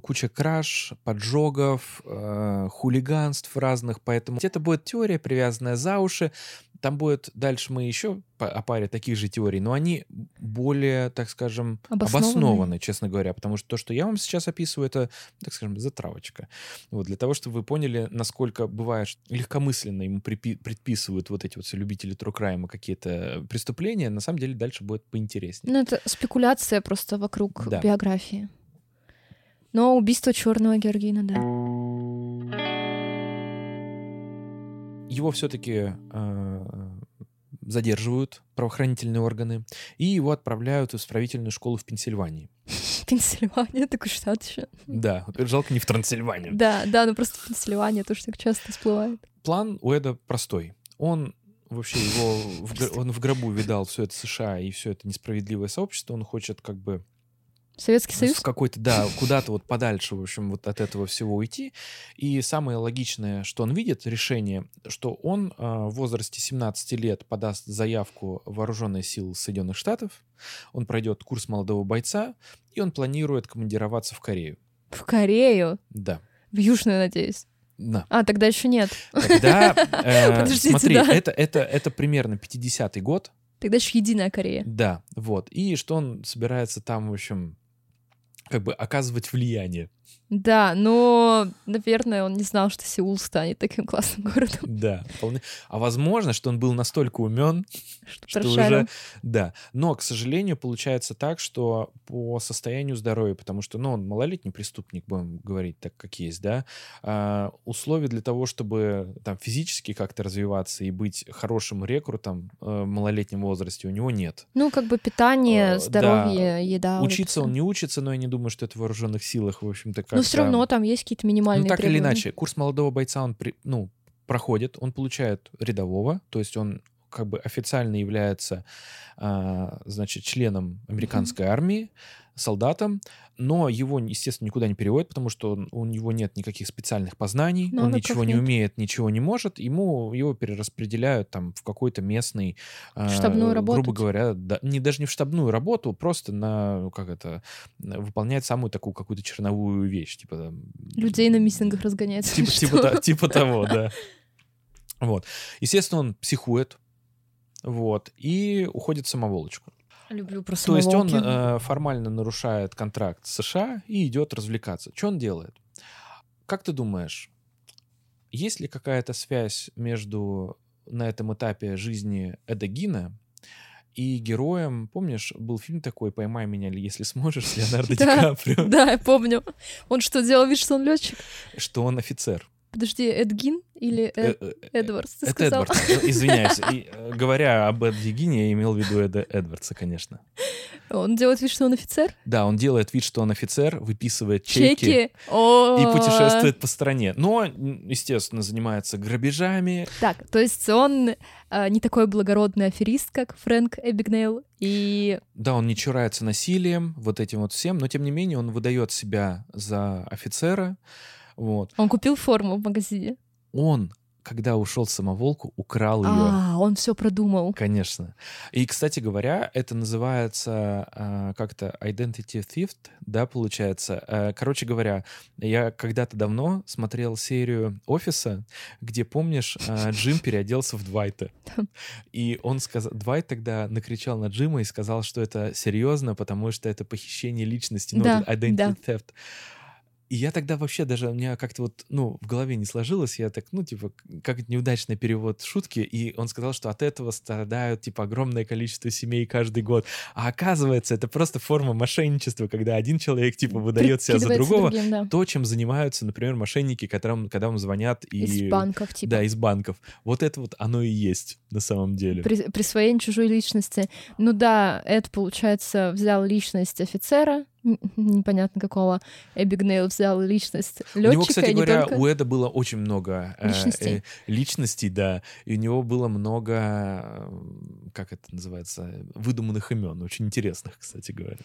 Куча краш, поджогов, э, хулиганств разных, поэтому это будет теория, привязанная за уши, там будет дальше мы еще о паре таких же теорий, но они более, так скажем, обоснованы. обоснованы, честно говоря, потому что то, что я вам сейчас описываю, это, так скажем, затравочка. Вот для того, чтобы вы поняли, насколько бывает легкомысленно ему предписывают вот эти вот все любители трукрайма какие-то преступления, на самом деле дальше будет поинтереснее. Ну это спекуляция просто вокруг Да. биографии. Но убийство черного Георгина, да. Его все-таки задерживают правоохранительные органы и его отправляют в исправительную школу в Пенсильвании. Пенсильвания, такой штат еще. Да, жалко не в Трансильванию. Да, да, ну просто Пенсильвания тоже так часто всплывает. План у Эда простой. Он вообще его в, он в гробу видал все это США и все это несправедливое сообщество. Он хочет как бы Советский Союз? в какой-то, да, куда-то вот подальше, в общем, вот от этого всего уйти. И самое логичное, что он видит, решение, что он а, в возрасте 17 лет подаст заявку в вооруженные силы Соединенных Штатов, он пройдет курс молодого бойца, и он планирует командироваться в Корею. В Корею? Да. В Южную, надеюсь. Да. А, тогда еще нет. Тогда, э, смотри, да. это, это, это примерно 50-й год, Тогда еще единая Корея. да, вот. И что он собирается там, в общем, как бы оказывать влияние. Да, но, наверное, он не знал, что Сеул станет таким классным городом. Да, вполне. А возможно, что он был настолько умен, Что, что уже... Да. Но, к сожалению, получается так, что по состоянию здоровья, потому что, ну, он малолетний преступник, будем говорить так, как есть, да, а, условий для того, чтобы там физически как-то развиваться и быть хорошим рекрутом э, в малолетнем возрасте, у него нет. Ну, как бы питание, Э, здоровье, еда. вот это Учиться всё. он не учится, но я не думаю, что это в вооруженных силах, в общем-то, как Но все равно там есть какие-то минимальные ну, так или требования. иначе, курс молодого бойца он при- ну, проходит, он получает рядового, то есть он как бы официально является, а, значит, членом американской армии, солдатом, но его, естественно, никуда не переводят, потому что он- у него нет никаких специальных познаний, он Навыков ничего не нет. умеет, ничего не может, ему его перераспределяют там в какой-то местный, а, штабную работу, грубо типа. говоря, да, не даже не в штабную работу, просто на, как это, выполнять самую такую какую-то черновую вещь, типа там, Людей на миссингах разгоняется. Типа, типа, типа того, да. Вот. Естественно, он психует, вот, и уходит в самоволочку. Люблю про То есть он э, формально нарушает контракт с США и идет развлекаться. Что он делает? Как ты думаешь, есть ли какая-то связь между на этом этапе жизни Эда Гина и героем, помнишь, был фильм такой «Поймай меня, если сможешь» с Леонардо Ди. Каприо, Да, я помню. Он что, делал вид, что он летчик? что он офицер. Подожди, Эдгин или Э, Эд- э, Эдвардс, ты Это сказал? Эдвардс. Э, Извиняюсь. И, э, говоря об Эдди Гине, я имел в виду Эда Эдвардса, конечно. Он делает вид, что он офицер? Да, он делает вид, что он офицер, выписывает чеки, и путешествует по стране. Но, естественно, занимается грабежами. Так, то есть он э, не такой благородный аферист, как Фрэнк Эбигнейл, и Да, он не чурается насилием, вот этим вот всем, но, тем не менее, он выдает себя за офицера. Вот. он купил форму в магазине. Он, когда ушел в самоволку, украл ее. А, он все продумал. Конечно. И, кстати говоря, это называется а, как-то identity theft, да, получается. А, короче говоря, я когда-то давно смотрел серию «Офиса», где, помнишь, а, Джим переоделся в Двайта. И он сказал... Двайт тогда накричал на Джима и сказал, что это серьезно, потому что это похищение личности, ну, Да, identity да. theft. И я тогда вообще даже, у меня как-то вот, ну, в голове не сложилось, я так, ну, типа, как неудачный перевод шутки, и он сказал, что от этого страдают, типа, огромное количество семей каждый год. А оказывается, это просто форма мошенничества, когда один человек, типа, выдает себя за другого, другим, да. то, чем занимаются, например, мошенники, которым, когда вам звонят и... Из банков, типа. Да, из банков. Вот это вот оно и есть. На самом деле. При, присвоение чужой личности. Ну да, Эд, получается, взял личность офицера, непонятно какого. Эбигнейл взял личность летчика. У него, кстати говоря, только... у Эда было очень много личностей. Э, э, личностей, да, и у него было много, как это называется, выдуманных имен, очень интересных, кстати говоря.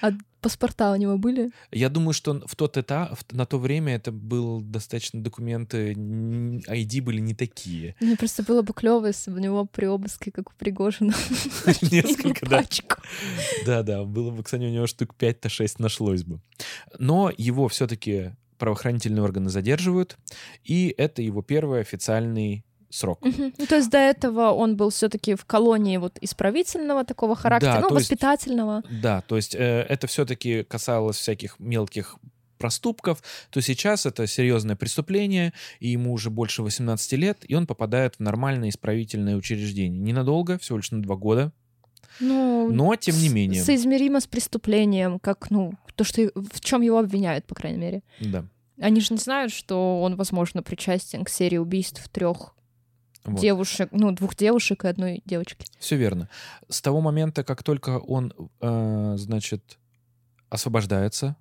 А паспорта у него были? Я думаю, что в тот этап, на то время это был достаточно документы, ID были не такие. Мне просто было бы клево, если бы у него при обыске, как у Пригожина. Несколько, да. Да, да, было бы, кстати, у него штук 5-6 нашлось бы. Но его все-таки правоохранительные органы задерживают, и это его первый официальный срок. Угу. Ну, то есть до этого он был все-таки в колонии вот исправительного такого характера, да, ну, воспитательного. Есть, да, то есть э, это все-таки касалось всяких мелких проступков, то сейчас это серьезное преступление, и ему уже больше 18 лет, и он попадает в нормальное исправительное учреждение. Ненадолго, всего лишь на два года. Ну, но тем не менее. Соизмеримо с преступлением, как, ну, то, что в чем его обвиняют, по крайней мере. Да. Они же не знают, что он, возможно, причастен к серии убийств трех вот. девушек, ну, двух девушек и одной девочки. Все верно. С того момента, как только он, э, значит, освобождается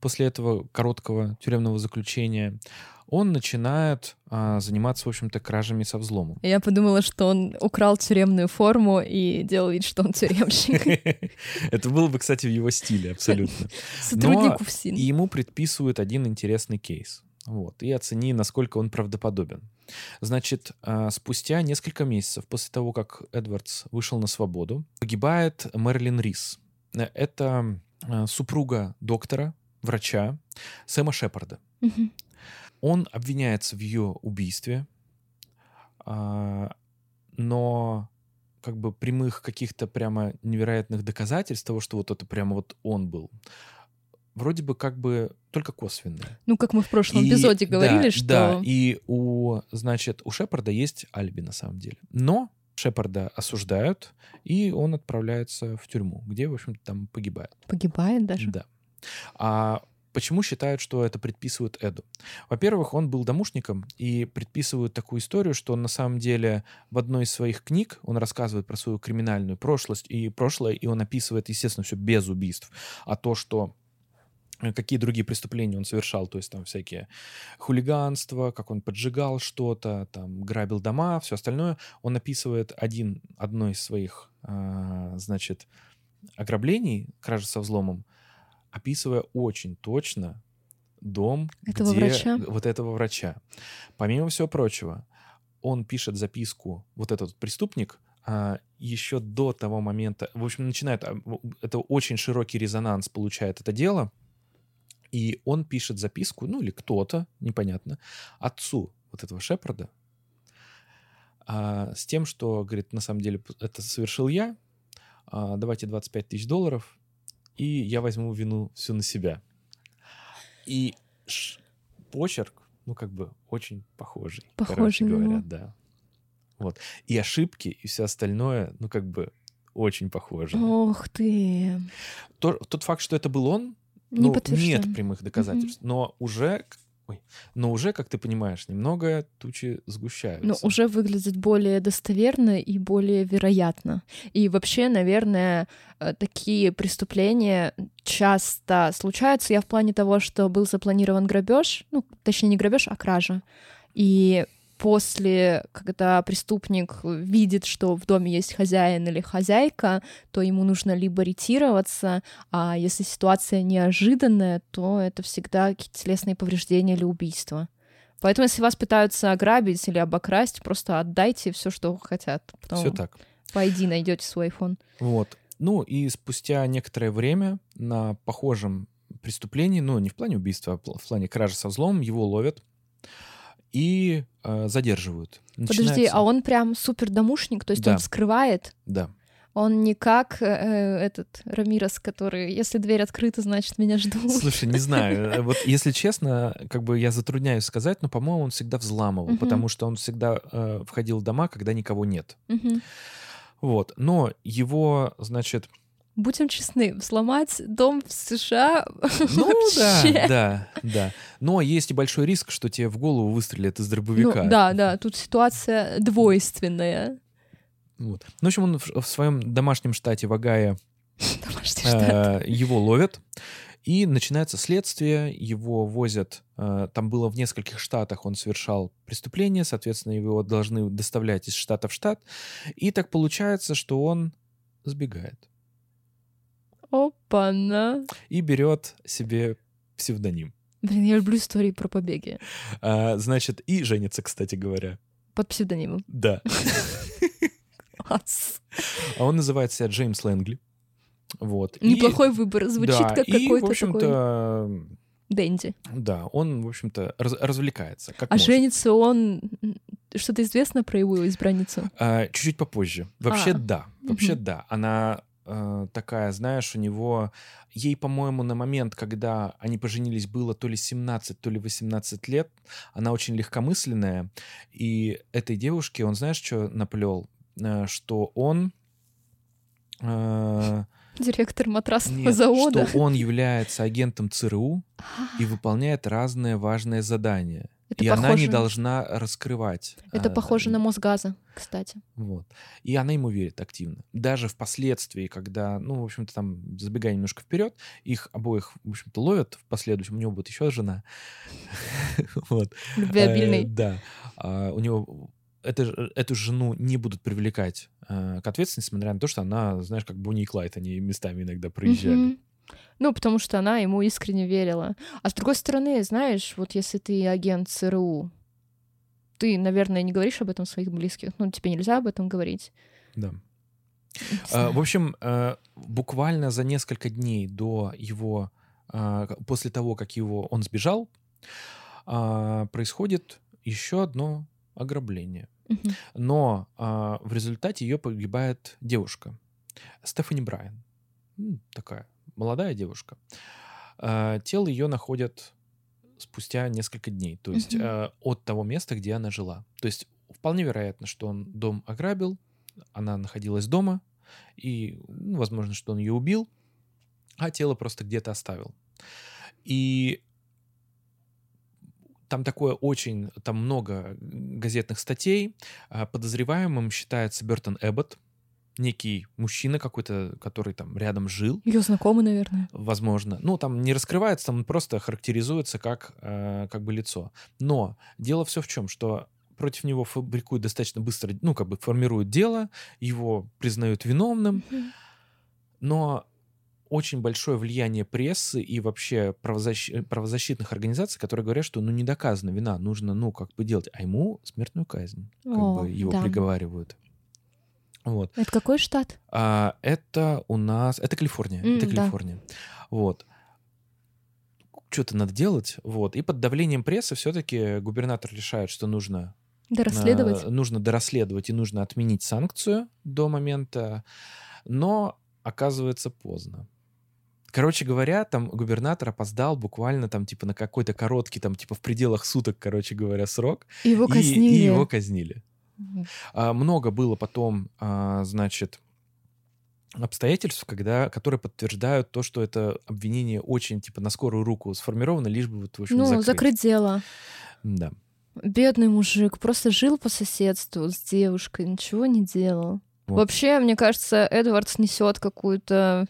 после этого короткого тюремного заключения, он начинает а, заниматься, в общем-то, кражами со взломом. Я подумала, что он украл тюремную форму и делал вид, что он тюремщик. Это было бы, кстати, в его стиле, абсолютно. Сотрудник УФСИН. ему предписывают один интересный кейс. Вот, и оцени, насколько он правдоподобен. Значит, а, спустя несколько месяцев после того, как Эдвардс вышел на свободу, погибает Мерлин Рис. Это а, супруга доктора, врача Сэма Шепарда. Он обвиняется в ее убийстве, а, но как бы прямых каких-то прямо невероятных доказательств того, что вот это прямо вот он был, вроде бы как бы только косвенные. Ну, как мы в прошлом и, эпизоде говорили, да, что... Да, и у, значит, у Шепарда есть алиби на самом деле. Но Шепарда осуждают, и он отправляется в тюрьму, где, в общем-то, там погибает. Погибает даже? Да. А Почему считают, что это предписывают Эду? Во-первых, он был домушником, и предписывают такую историю, что он на самом деле в одной из своих книг он рассказывает про свою криминальную прошлость и прошлое, и он описывает, естественно, все без убийств. А то, что какие другие преступления он совершал, то есть там всякие хулиганства, как он поджигал что-то, там грабил дома, все остальное. Он описывает один, одно из своих, а, значит, ограблений, кражи со взломом, описывая очень точно дом этого где, врача. вот этого врача. Помимо всего прочего, он пишет записку, вот этот преступник, а, еще до того момента, в общем, начинает, а, это очень широкий резонанс получает это дело, и он пишет записку, ну или кто-то, непонятно, отцу вот этого Шепарда, а, с тем, что, говорит, на самом деле это совершил я, а, давайте 25 тысяч долларов, и я возьму вину всю на себя. И ш, почерк, ну как бы очень похожий, похожий короче говоря, да. Вот. И ошибки, и все остальное, ну как бы очень похоже. Ох ты. То, тот факт, что это был он, не ну, нет прямых доказательств, угу. но уже Ой. Но уже, как ты понимаешь, немного тучи сгущаются. Ну, уже выглядит более достоверно и более вероятно. И вообще, наверное, э, такие преступления часто случаются. Я в плане того, что был запланирован грабеж, ну, точнее, не грабеж, а кража. И после, когда преступник видит, что в доме есть хозяин или хозяйка, то ему нужно либо ретироваться, а если ситуация неожиданная, то это всегда какие-то телесные повреждения или убийства. Поэтому, если вас пытаются ограбить или обокрасть, просто отдайте все, что хотят. Все так. Пойди, найдете свой iPhone. Вот. Ну и спустя некоторое время на похожем преступлении, ну не в плане убийства, а в плане кражи со взломом, его ловят и э, задерживают. Начинается... Подожди, а он прям супер домушник, то есть да. он скрывает? Да. Он не как э, этот Рамирос, который, если дверь открыта, значит, меня ждут. Слушай, не знаю. Э, вот если честно, как бы я затрудняюсь сказать, но, по-моему, он всегда взламывал, uh-huh. потому что он всегда э, входил в дома, когда никого нет. Uh-huh. Вот. Но его, значит, Будем честны, сломать дом в США Ну вообще... да, да, да. Но есть и большой риск, что тебе в голову выстрелят из дробовика. Ну, да, да, тут ситуация двойственная. Вот. Ну, в общем, он в, в своем домашнем штате в Огайо Домашний штат. э, его ловят, и начинается следствие, его возят, э, там было в нескольких штатах, он совершал преступление, соответственно, его должны доставлять из штата в штат, и так получается, что он сбегает Опа-на. и берет себе псевдоним. Блин, я люблю истории про побеги. А, значит, и женится, кстати говоря. Под псевдонимом. Да. Класс. А он называет себя Джеймс Лэнгли. Вот. И- Неплохой выбор. Звучит да, как и, в какой-то общем-то, такой Дэнди. да, он, в общем-то, раз- развлекается. Как А может. женится он... Что-то известно про его избранницу? А, чуть-чуть попозже. Вообще, А. да. Вообще, Мгм. да. Она э, такая, знаешь, у него... Ей, по-моему, на момент, когда они поженились, было то ли 17, то ли 18 лет. Она очень легкомысленная. И этой девушке, он, знаешь, что наплел? Э, Что он... э, Директор матрасного нет, завода. что он является агентом ЦРУ А, и выполняет разные важные задания. Это и она не похоже- должна раскрывать. Это а, похоже на Мосгаза, кстати. Вот. И она ему верит активно. Даже впоследствии, когда, ну, в общем-то, там, забегая немножко вперед, их обоих, в общем-то, ловят в последующем. У него будет еще жена. Вот. Э, Любвеобильный. Да. А, У него это эту жену не будут привлекать э, к ответственности, несмотря на то, что она, знаешь, как Бонни и Клайд, они местами иногда проезжали. Ну, потому что она ему искренне верила. А с другой стороны, знаешь, вот если ты агент ЦРУ, ты, наверное, не говоришь об этом своих близких. Ну, тебе нельзя об этом говорить. Да. А. В общем, э, буквально за несколько дней до его, а, после того, как его он сбежал, а, происходит еще одно ограбление. Но а, в результате ее погибает девушка Стефани Брайан, такая молодая девушка. А, Тело ее находят спустя несколько дней, то есть э, от того места, где она жила. То есть вполне вероятно, что он дом ограбил, она находилась дома, и ну, возможно, что он ее убил, а тело просто где-то оставил. И там такое очень, там много газетных статей. А, Подозреваемым считается Бертон Эббот, некий мужчина какой-то, который там рядом жил, Ее знакомый, наверное. возможно. Ну, там не раскрывается, там просто характеризуется как, э, как бы лицо. Но дело все в чем, что против него фабрикуют достаточно быстро, ну, как бы формируют дело, его признают виновным, но очень большое влияние прессы и вообще правозащ- правозащитных организаций, которые говорят, что ну не доказана вина, нужно ну как бы делать, а ему смертную казнь, как О, бы его да. приговаривают. Вот. Это какой штат? А, это у нас, это Калифорния, М, это да. Калифорния. Вот. Что-то надо делать, вот. И под давлением прессы все-таки губернатор решает, что нужно Да расследовать? а, нужно дорасследовать и нужно отменить санкцию до момента, но оказывается поздно. Короче говоря, там губернатор опоздал буквально там типа на какой-то короткий, там типа в пределах суток, короче говоря, срок. Его и- казнили. И, его казнили. А, много было потом, а, значит, обстоятельств, когда, которые подтверждают то, что это обвинение очень типа на скорую руку сформировано, лишь бы вот, в общем, Ну, закрыть. закрыть дело. Да. Бедный мужик просто жил по соседству с девушкой, ничего не делал. Вот. Вообще, мне кажется, Эдвардс несет какую-то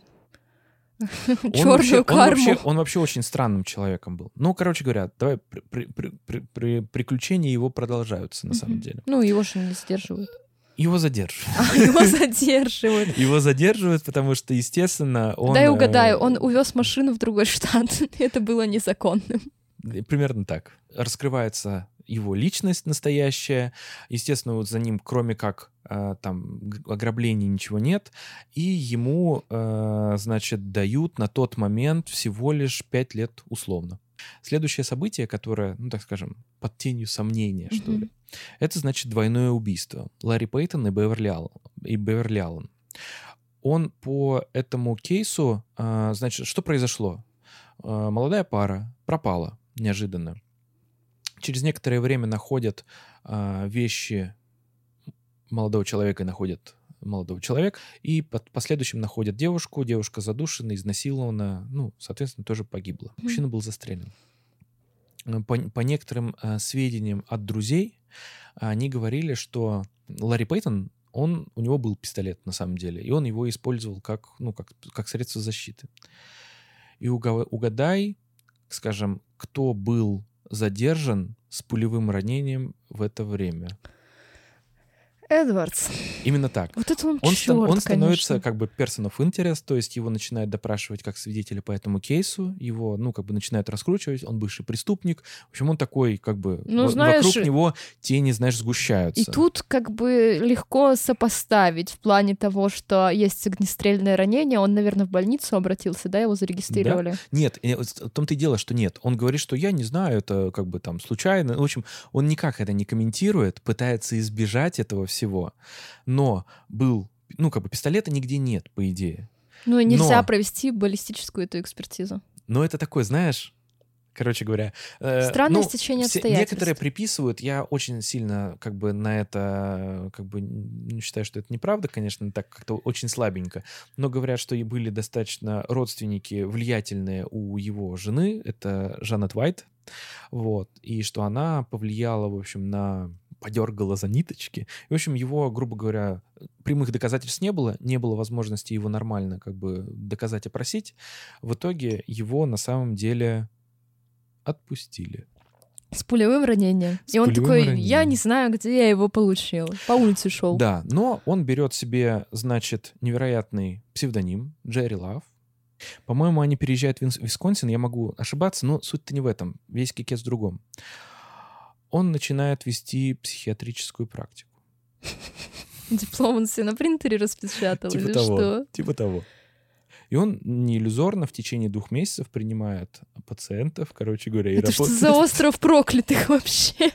черную вообще, он, карму. вообще, он вообще очень странным человеком был. Ну, короче говоря, давай при- при- при- при- при- приключения его продолжаются на самом деле. Ну, его же не задерживают. Его задерживают. А, Его задерживают. Его задерживают, потому что, естественно, он... Дай э, угадаю, он увез машину в другой штат. Это было незаконным. Примерно так. Раскрывается его личность настоящая. Естественно, вот за ним, кроме как там г- ограблений, ничего нет. И ему, э, значит, дают на тот момент всего лишь пять лет условно. Следующее событие, которое, ну, так скажем, под тенью сомнения, что Мгм. ли, это, значит, двойное убийство. Ларри Пейтон и Беверли Аллен. И Беверли Аллен. Он по этому кейсу, а, значит, что произошло? Молодая пара пропала неожиданно. Через некоторое время находят вещи молодого человека находят молодого человека, и под последующим находят девушку, девушка задушена, изнасилована, ну, соответственно, тоже погибла. Мужчина был застрелен. Э, По, по некоторым э, сведениям от друзей, они говорили, что Ларри Пейтон он, у него был пистолет на самом деле, и он его использовал как, ну, как, как средство защиты. И уга- угадай, скажем, кто был задержан с пулевым ранением в это время. Эдвардс. Именно так. Вот это он, Он, стан- он становится как бы person of interest, то есть его начинают допрашивать как свидетеля по этому кейсу, его, ну, как бы начинают раскручивать, он бывший преступник. В общем, он такой, как бы, Ну, во- знаешь, вокруг него тени, знаешь, сгущаются. И тут как бы легко сопоставить в плане того, что есть огнестрельное ранение. Он, наверное, в больницу обратился, да, его зарегистрировали. Нет, э, вот в том-то и дело, что нет. Он говорит, что я не знаю, это как бы там случайно. В общем, он никак это не комментирует, пытается избежать этого всего. Но был, ну, как бы пистолета нигде нет, по идее. Ну и нельзя Но- провести баллистическую эту экспертизу. Но это такое, знаешь, короче говоря... э, Странное ну, стечение все- обстоятельств. Некоторые приписывают, я очень сильно как бы на это, как бы считаю, что это неправда, конечно, так как-то очень слабенько, но говорят, что и были достаточно родственники влиятельные у его жены, это Жанет Уайт, вот, и что она повлияла, в общем, на подергала за ниточки. И, в общем, его, грубо говоря, прямых доказательств не было, не было возможности его нормально как бы доказать, опросить. В итоге его на самом деле отпустили. С пулевым ранением. С и он такой, я ранением. не знаю, где я его получил. По улице шел. Да, но он берет себе, значит, невероятный псевдоним Джерри Лав. По-моему, они переезжают в Висконсин, я могу ошибаться, но суть-то не в этом, весь кикет в другом. Он начинает вести психиатрическую практику. Диплом он себе на принтере распечатал Типа или того. что? Типа того. И он не иллюзорно в течение двух месяцев принимает пациентов, короче говоря, и Это что за остров проклятых вообще?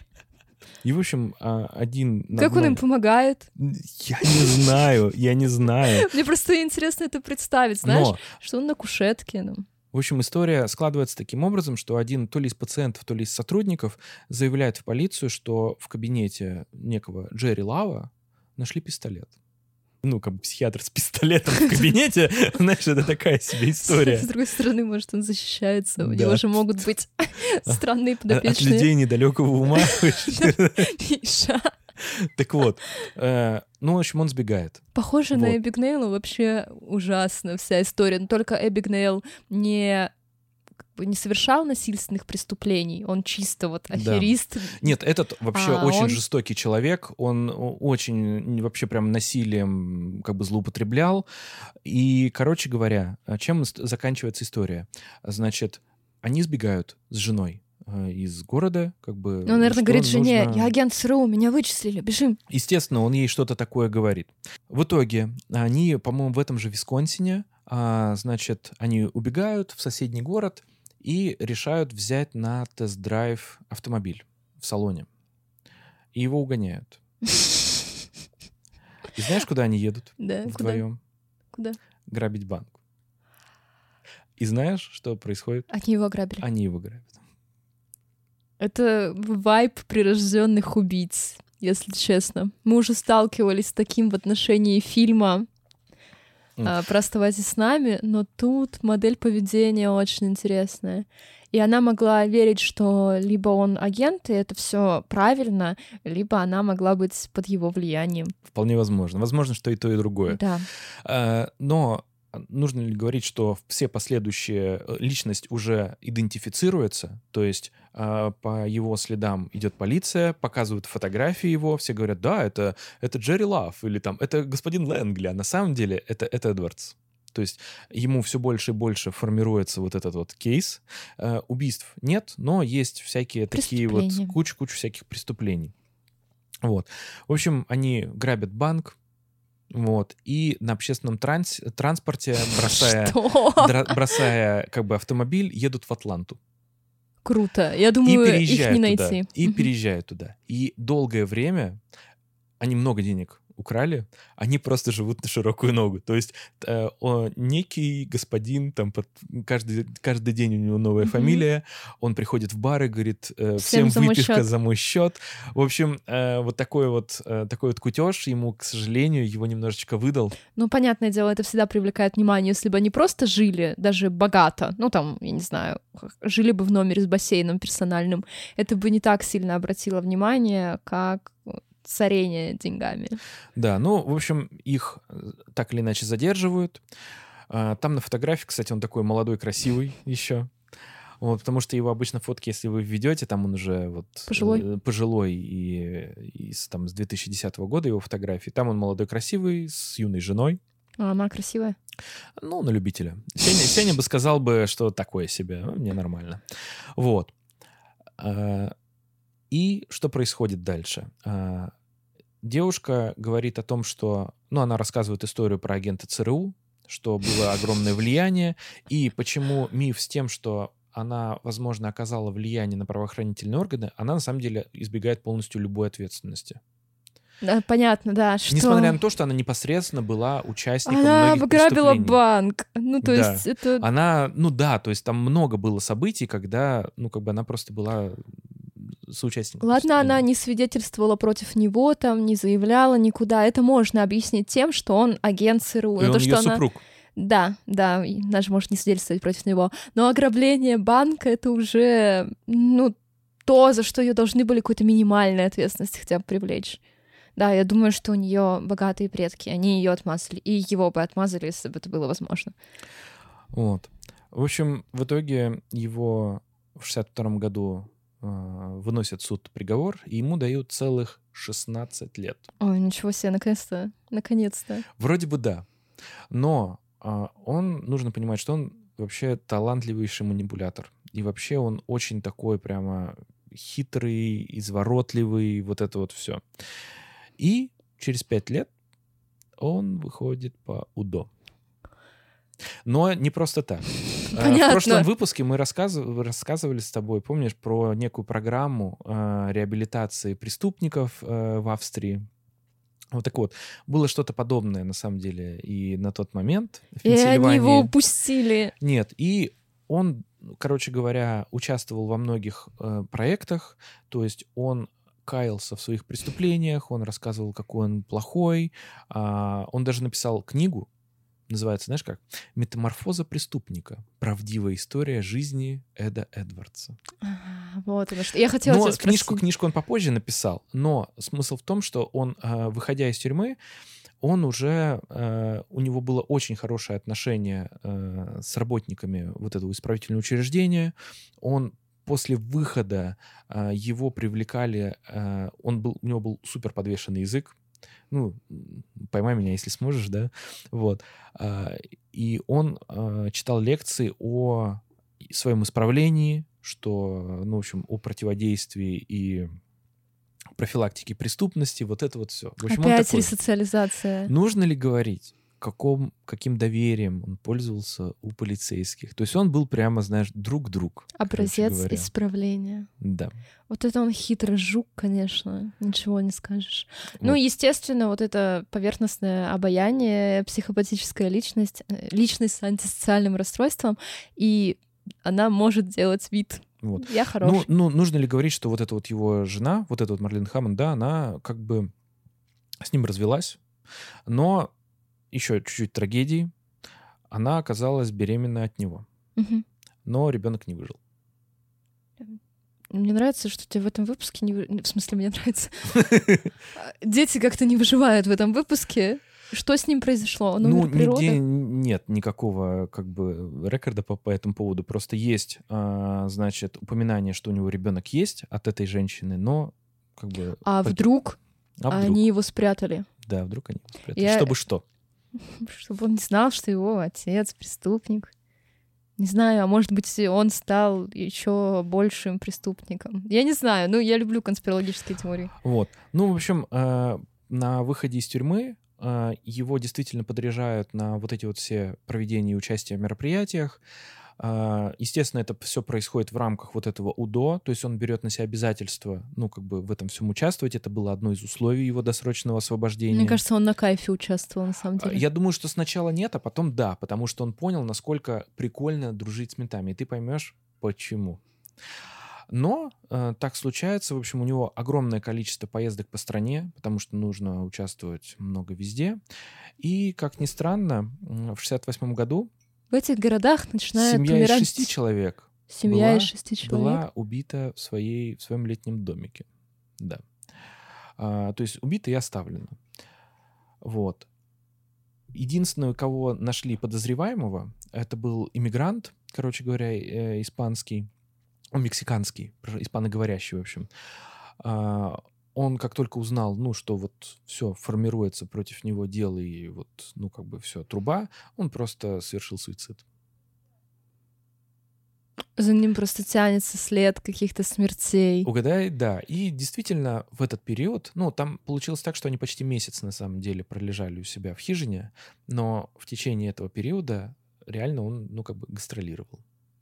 И, в общем, а, один... Как он им помогает? Я не знаю, я не знаю. Мне просто интересно это представить, знаешь, Но что он на кушетке. ну. В общем, история складывается таким образом, что один то ли из пациентов, то ли из сотрудников заявляет в полицию, что в кабинете некого Джерри Лава нашли пистолет. Ну, как бы психиатр с пистолетом в кабинете, знаешь, это такая себе история. С другой стороны, может, он защищается. У него же могут быть странные От подопечные. людей недалекого ума. Так вот, э, ну, в общем, он сбегает. Похоже на Вот. Эбигнейла вообще ужасно вся история. Но только Эбигнейл не не совершал насильственных преступлений. Он чисто вот Да. аферист. Нет, этот вообще А, очень он- жестокий человек. Он очень вообще прям насилием как бы злоупотреблял. И, короче говоря, а чем заканчивается история? Значит, они сбегают с женой из города, как бы... Он, наверное, говорит жене, нужно- я агент СРУ, меня вычислили, бежим. Естественно, он ей что-то такое говорит. В итоге они, по-моему, в этом же Висконсине, а, значит, они убегают в соседний город и решают взять на тест-драйв автомобиль в салоне. И его угоняют. И знаешь, куда они едут Да, вдвоем? Куда? Грабить банк. И знаешь, что происходит? Они его ограбили. Они его грабят. Это вайб прирожденных убийц, если честно. Мы уже сталкивались с таким в отношении фильма а, про «Оставайтесь с нами», но тут модель поведения очень интересная. И она могла верить, что либо он агент, и это все правильно, либо она могла быть под его влиянием. Вполне возможно. Возможно, что и то, и другое. Да. Э, Но нужно ли говорить, что все последующие э, личность уже идентифицируется, то есть э, по его следам идет полиция, показывают фотографии его, все говорят, да, это, это Джерри Лав, или там, это господин Лэнгли, а на самом деле это, это Эдвардс. То есть ему все больше и больше формируется вот этот вот кейс. Э, убийств нет, но есть всякие такие вот куча-куча всяких преступлений. Вот. В общем, они грабят банк, вот, и на общественном транс- транспорте, бросая, бросая как бы автомобиль, едут в Атланту. Круто. Я думаю, их не туда. найти. И переезжают туда. И долгое время они много денег украли, они просто живут на широкую ногу. То есть э, о, некий господин, там под, каждый, каждый день у него новая Мгм. фамилия, он приходит в бар и говорит, э, Всем всем, за мой выпивка счет». за мой счет. В общем, э, вот такой вот, э, такой вот кутеж ему, к сожалению, его немножечко выдал. Ну, понятное дело, это всегда привлекает внимание. Если бы они просто жили, даже богато, ну, там, я не знаю, жили бы в номере с бассейном персональным, это бы не так сильно обратило внимание, как вот царение деньгами. Да, ну, в общем, их э, так или иначе задерживают. А, Там на фотографии, кстати, он такой молодой, красивый еще. Вот, потому что его обычно фотки, если вы введете, там он уже вот Пожилой. э, пожилой и, и с, там, с 2010 года его фотографии. Там он молодой, красивый, с юной женой. А она красивая. Ну, на любителя. Сеня, Сеня бы сказал бы, что такое себе. Ну, Мне нормально. Вот. И что происходит дальше? А, Девушка говорит о том, что... Ну, она рассказывает историю про агента ЦРУ, что было огромное влияние, и почему миф с тем, что она, возможно, оказала влияние на правоохранительные органы, она на самом деле избегает полностью любой ответственности. Да, понятно, да, что... Несмотря на то, что она непосредственно была участником Она преступлений. банк. Ну, то Да. есть это... Она, ну да, то есть там много было событий, когда, ну, как бы она просто была соучастником. Ладно, она преступления. не свидетельствовала против него, там, не заявляла никуда. Это можно объяснить тем, что он агент ЦРУ. И Но он то, ее что она... супруг. Да, да, и даже может не свидетельствовать против него. Но ограбление банка — это уже, ну, то, за что ее должны были какую-то минимальную ответственность хотя бы привлечь. Да, я думаю, что у нее богатые предки, они ее отмазали, и его бы отмазали, если бы это было возможно. Вот. В общем, в итоге его в 62 году э, выносят в суд приговор, и ему дают целых 16 лет. Ой, ничего себе, наконец-то, наконец-то. Вроде бы да. Но а, он, нужно понимать, что он вообще талантливейший манипулятор. И вообще он очень такой прямо хитрый, изворотливый, вот это вот все. И через пять лет он выходит по УДО. Но не просто так. В Понятно. прошлом выпуске мы рассказыв- рассказывали с тобой, помнишь, про некую программу э, реабилитации преступников э, в Австрии. Вот так вот, было что-то подобное, на самом деле, и на тот момент в И они его упустили. Нет, и он, короче говоря, участвовал во многих э, проектах, то есть он каялся в своих преступлениях, он рассказывал, какой он плохой, а, он даже написал книгу, называется, знаешь как? «Метаморфоза преступника. Правдивая история жизни Эда Эдвардса». А, Вот оно что. Я хотела Но тебя спросить. книжку, книжку он попозже написал, но смысл в том, что он, э, выходя из тюрьмы, он уже, э, у него было очень хорошее отношение э, с работниками вот этого исправительного учреждения. Он после выхода э, его привлекали, он был, у него был супер подвешенный язык, ну, поймай меня, если сможешь, да, вот. А, И он э, читал лекции о своем исправлении, что, ну, в общем, о противодействии и профилактике преступности, вот это вот все. В общем, Опять такой. ресоциализация. Нужно ли говорить, каком, каким доверием он пользовался у полицейских? То есть он был прямо, знаешь, друг-друг. Образец исправления. Да. Вот это он хитрый жук, конечно, ничего не скажешь. Ну, Вот. естественно, вот это поверхностное обаяние, психопатическая личность, э, личность с антисоциальным расстройством, и она может делать вид. Вот. Я Ну, хороший. ну, нужно ли говорить, что вот эта вот его жена, вот эта вот Марлен Хаммонд, да, она как бы с ним развелась, но еще чуть-чуть трагедии, она оказалась беременна от него, Мгм. но ребенок не выжил. Мне нравится, что тебе в этом выпуске не... вы- В смысле, мне нравится. А, Дети как-то не выживают в этом выпуске. Что с ним произошло? Он ну, нигде нет никакого как бы рекорда по, по этому поводу. Просто есть, а, значит, упоминание, что у него ребенок есть от этой женщины, но как бы... А под- вдруг а вдруг? они его спрятали? Да, вдруг они его спрятали. Я- Чтобы что? Чтобы он не знал, что его отец преступник. Не знаю, а может быть, он стал еще большим преступником. Я не знаю, ну, я люблю конспирологические теории. Вот. Ну, в общем, э, на выходе из тюрьмы э, его действительно подряжают на вот эти вот все проведения и участия в мероприятиях. Э, Естественно, это все происходит в рамках вот этого УДО, то есть он берет на себя обязательство, ну, как бы в этом всем участвовать. Это было одно из условий его досрочного освобождения. Мне кажется, он на кайфе участвовал, на самом А, деле. Я думаю, что сначала нет, а потом да, потому что он понял, насколько прикольно дружить с ментами. И ты поймешь, почему. Но э, так случается, в общем, у него огромное количество поездок по стране, потому что нужно участвовать много везде. И, как ни странно, в 68 году В этих городах начинают семья умирать... из шести человек Семья была- из шести человек. была убита в, своей, в своем летнем домике. Да. А, то есть убито и оставлено. Вот. Единственное, кого нашли подозреваемого, это был иммигрант, короче говоря, э, испанский, мексиканский, испаноговорящий, в общем. А, он как только узнал, ну, что вот все формируется против него дело и вот, ну, как бы все, труба, он просто совершил суицид. За ним просто тянется след каких-то смертей. Угадай, да. И действительно, в этот период, ну, там получилось так, что они почти месяц, на самом деле, пролежали у себя в хижине, но в течение этого периода реально он, ну, как бы гастролировал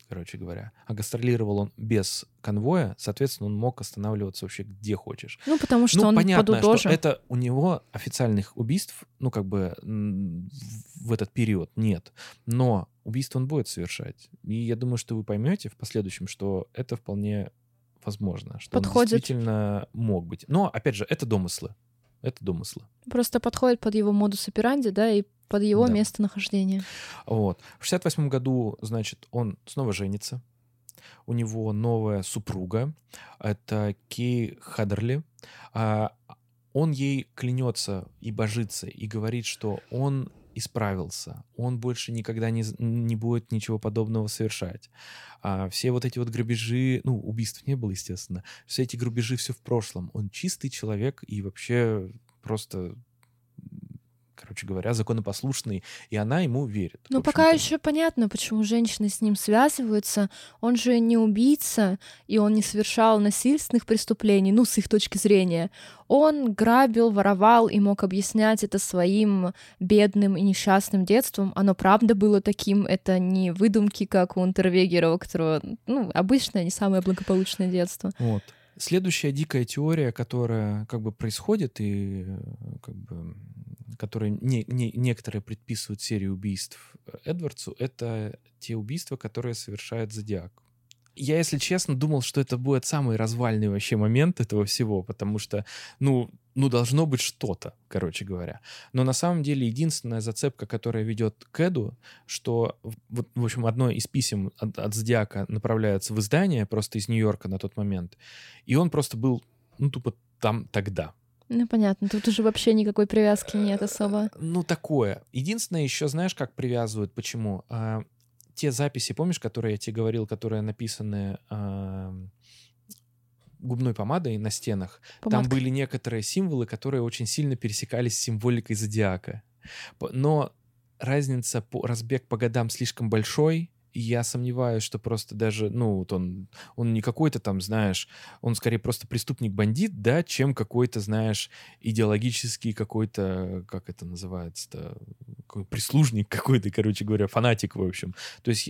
короче говоря. А гастролировал он без конвоя, соответственно, он мог останавливаться вообще где хочешь. Ну, потому что ну, он понятно, что это у него официальных убийств, ну, как бы в этот период нет. Но убийство он будет совершать. И я думаю, что вы поймете в последующем, что это вполне возможно, что Подходит. он действительно мог быть. Но, опять же, это домыслы. Это домыслы. Просто подходит под его модус операнди, да, и под его да. местонахождение. Вот. В 68 году, значит, он снова женится. У него новая супруга. Это Кей Хадерли. А, он ей клянется и божится, и говорит, что он исправился, он больше никогда не, не будет ничего подобного совершать. А все вот эти вот грабежи, ну, убийств не было, естественно, все эти грабежи все в прошлом. Он чистый человек и вообще просто короче говоря, законопослушный, и она ему верит. Ну, пока еще понятно, почему женщины с ним связываются. Он же не убийца, и он не совершал насильственных преступлений, ну, с их точки зрения. Он грабил, воровал и мог объяснять это своим бедным и несчастным детством. Оно правда было таким, это не выдумки, как у Унтервегера, у которого, ну, обычное, не самое благополучное детство. Вот. Следующая дикая теория, которая как бы происходит и как бы которые не, не, некоторые предписывают серию убийств э, Эдвардсу, это те убийства, которые совершает Зодиак. Я, если честно, думал, что это будет самый развальный вообще момент этого всего, потому что, ну, ну, должно быть что-то, короче говоря. Но на самом деле единственная зацепка, которая ведет к Эду, что, вот, в общем, одно из писем от, от Зодиака направляется в издание, просто из Нью-Йорка на тот момент, и он просто был, ну, тупо там тогда, ну, понятно, тут уже вообще никакой привязки нет особо. Ну, такое. Единственное, еще знаешь, как привязывают, почему? А, те записи, помнишь, которые я тебе говорил, которые написаны а, губной помадой на стенах, Помадка. там были некоторые символы, которые очень сильно пересекались с символикой зодиака. Но разница по разбег по годам слишком большой, я сомневаюсь, что просто даже, ну, вот он, он не какой-то там, знаешь, он скорее просто преступник-бандит, да, чем какой-то, знаешь, идеологический какой-то, как это называется-то, прислужник какой-то, короче говоря, фанатик, в общем. То есть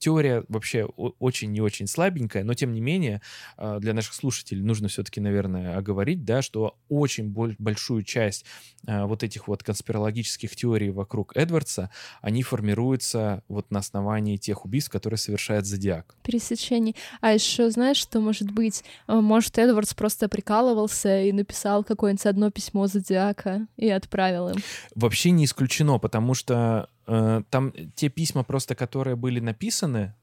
теория вообще очень не очень слабенькая, но тем не менее а, для наших слушателей нужно все-таки, наверное, оговорить, да, что очень большую часть а, вот этих вот конспирологических теорий вокруг Эдвардса, они формируются вот на основании тех убийств, которые совершает Зодиак. Пересечений. А еще знаешь, что может быть? А, может, Эдвардс просто прикалывался и написал какое-нибудь одно письмо Зодиака и отправил им? Вообще не исключено, потому что там те письма просто, которые были написаны,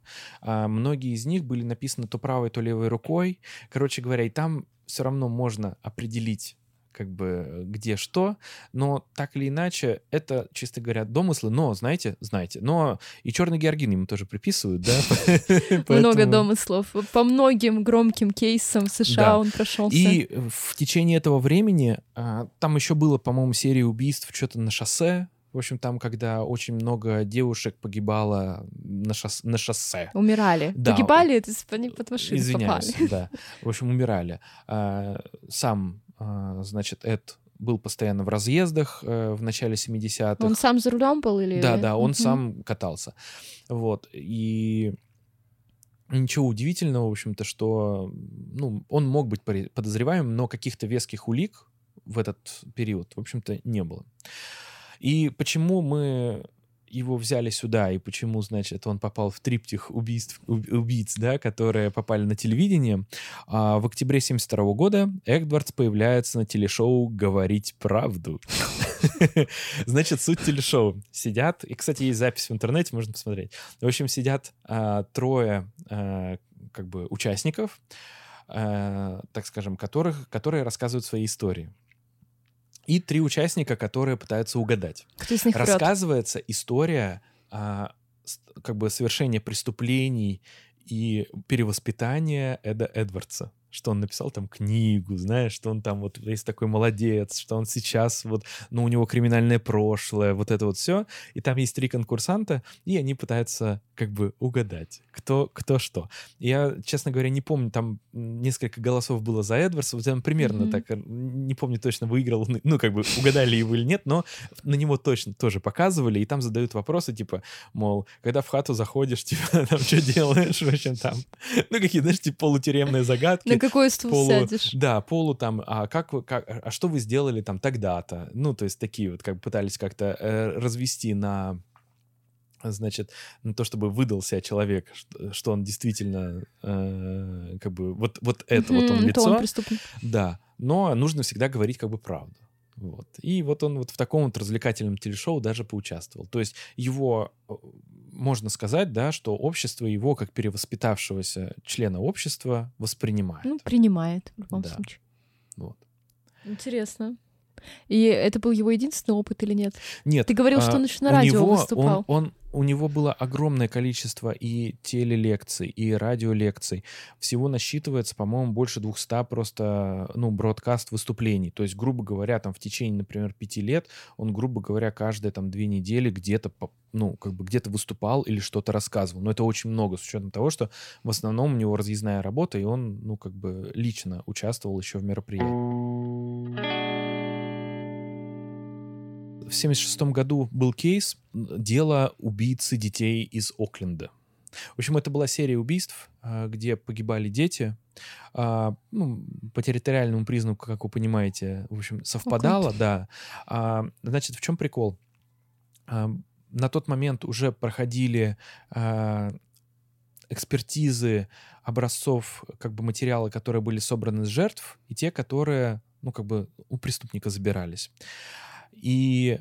а, многие из них были написаны то правой, то левой рукой. Короче говоря, и там все равно можно определить как бы где что, но так или иначе это, чисто говоря, домыслы, но, знаете, знаете, но и черный Георгин ему тоже приписывают, да? Много домыслов. По многим громким кейсам США он прошелся. И в течение этого времени а, там еще было, по-моему, серия убийств что-то на шоссе, в общем, там, когда очень много девушек погибало на, шосс на шоссе. Умирали. Да. Погибали, то есть они под машину Извиняюсь, попали. да. В общем, умирали. А, сам, а, значит, Эд был постоянно в разъездах э, в начале 70-х. Он сам за рулем был или... Да, да, он угу. сам катался. Вот. И ничего удивительного, в общем-то, что ну, он мог быть подозреваемым, но каких-то веских улик в этот период, в общем-то, не было. И почему мы его взяли сюда, и почему, значит, он попал в триптих убийств, убийц, да, которые попали на телевидение. А в октябре 72 года Эдвардс появляется на телешоу «Говорить правду». Значит, суть телешоу. Сидят, и, кстати, есть запись в интернете, можно посмотреть. В общем, сидят а, трое а, как бы участников, э, так скажем, которых, которые рассказывают свои истории. И три участника, которые пытаются угадать. Кто из них врет? Рассказывается история а, как бы совершения преступлений и перевоспитания Эда Эдвардса. Что он написал там книгу, знаешь, что он там вот весь такой молодец, что он сейчас вот, ну, у него криминальное прошлое, вот это вот все. И там есть три конкурсанта, и они пытаются как бы угадать, кто, кто что. Я, честно говоря, не помню, там несколько голосов было за Эдвардса, вот там примерно Мгм. так, э, не помню точно, выиграл, он, ну, как бы угадали его или нет, но на него точно тоже показывали, и там задают вопросы, типа, мол, когда в хату заходишь, типа, там, что делаешь, в общем, там, ну, какие, знаешь, типа, полутюремные загадки. Какой стул полу- сядешь? Да, полу там, а как вы, как, а что вы сделали там тогда-то? Ну, то есть такие вот, как пытались как-то э, развести на значит, на то, чтобы выдал себя человек, что, что он действительно, э, как бы, вот, вот это вот он лицо, он преступник. да, но нужно всегда говорить как бы правду. Вот. И вот он вот в таком вот развлекательном телешоу даже поучаствовал. То есть его, э, можно сказать, да, что общество его как перевоспитавшегося члена общества воспринимает. Ну, принимает в любом Да. случае. Вот. Интересно. И это был его единственный опыт или нет? Нет, Ты говорил, что а, он еще на радио него, выступал. Он, он- у него было огромное количество и телелекций, и радиолекций. Всего насчитывается, по-моему, больше 200 просто, ну, бродкаст выступлений. То есть, грубо говоря, там в течение, например, пяти лет он, грубо говоря, каждые там две недели где-то, ну, как бы где-то выступал или что-то рассказывал. Но это очень много, с учетом того, что в основном у него разъездная работа, и он, ну, как бы лично участвовал еще в мероприятии. В 1976 году был кейс дело убийцы детей из Окленда. В общем, это была серия убийств, а, где погибали дети. А, ну, по территориальному признаку, как вы понимаете, в общем, совпадало, да. А, значит, в чем прикол? На тот момент уже проходили экспертизы образцов как бы материала, которые были собраны с жертв, и те, которые, ну, как бы у преступника забирались. И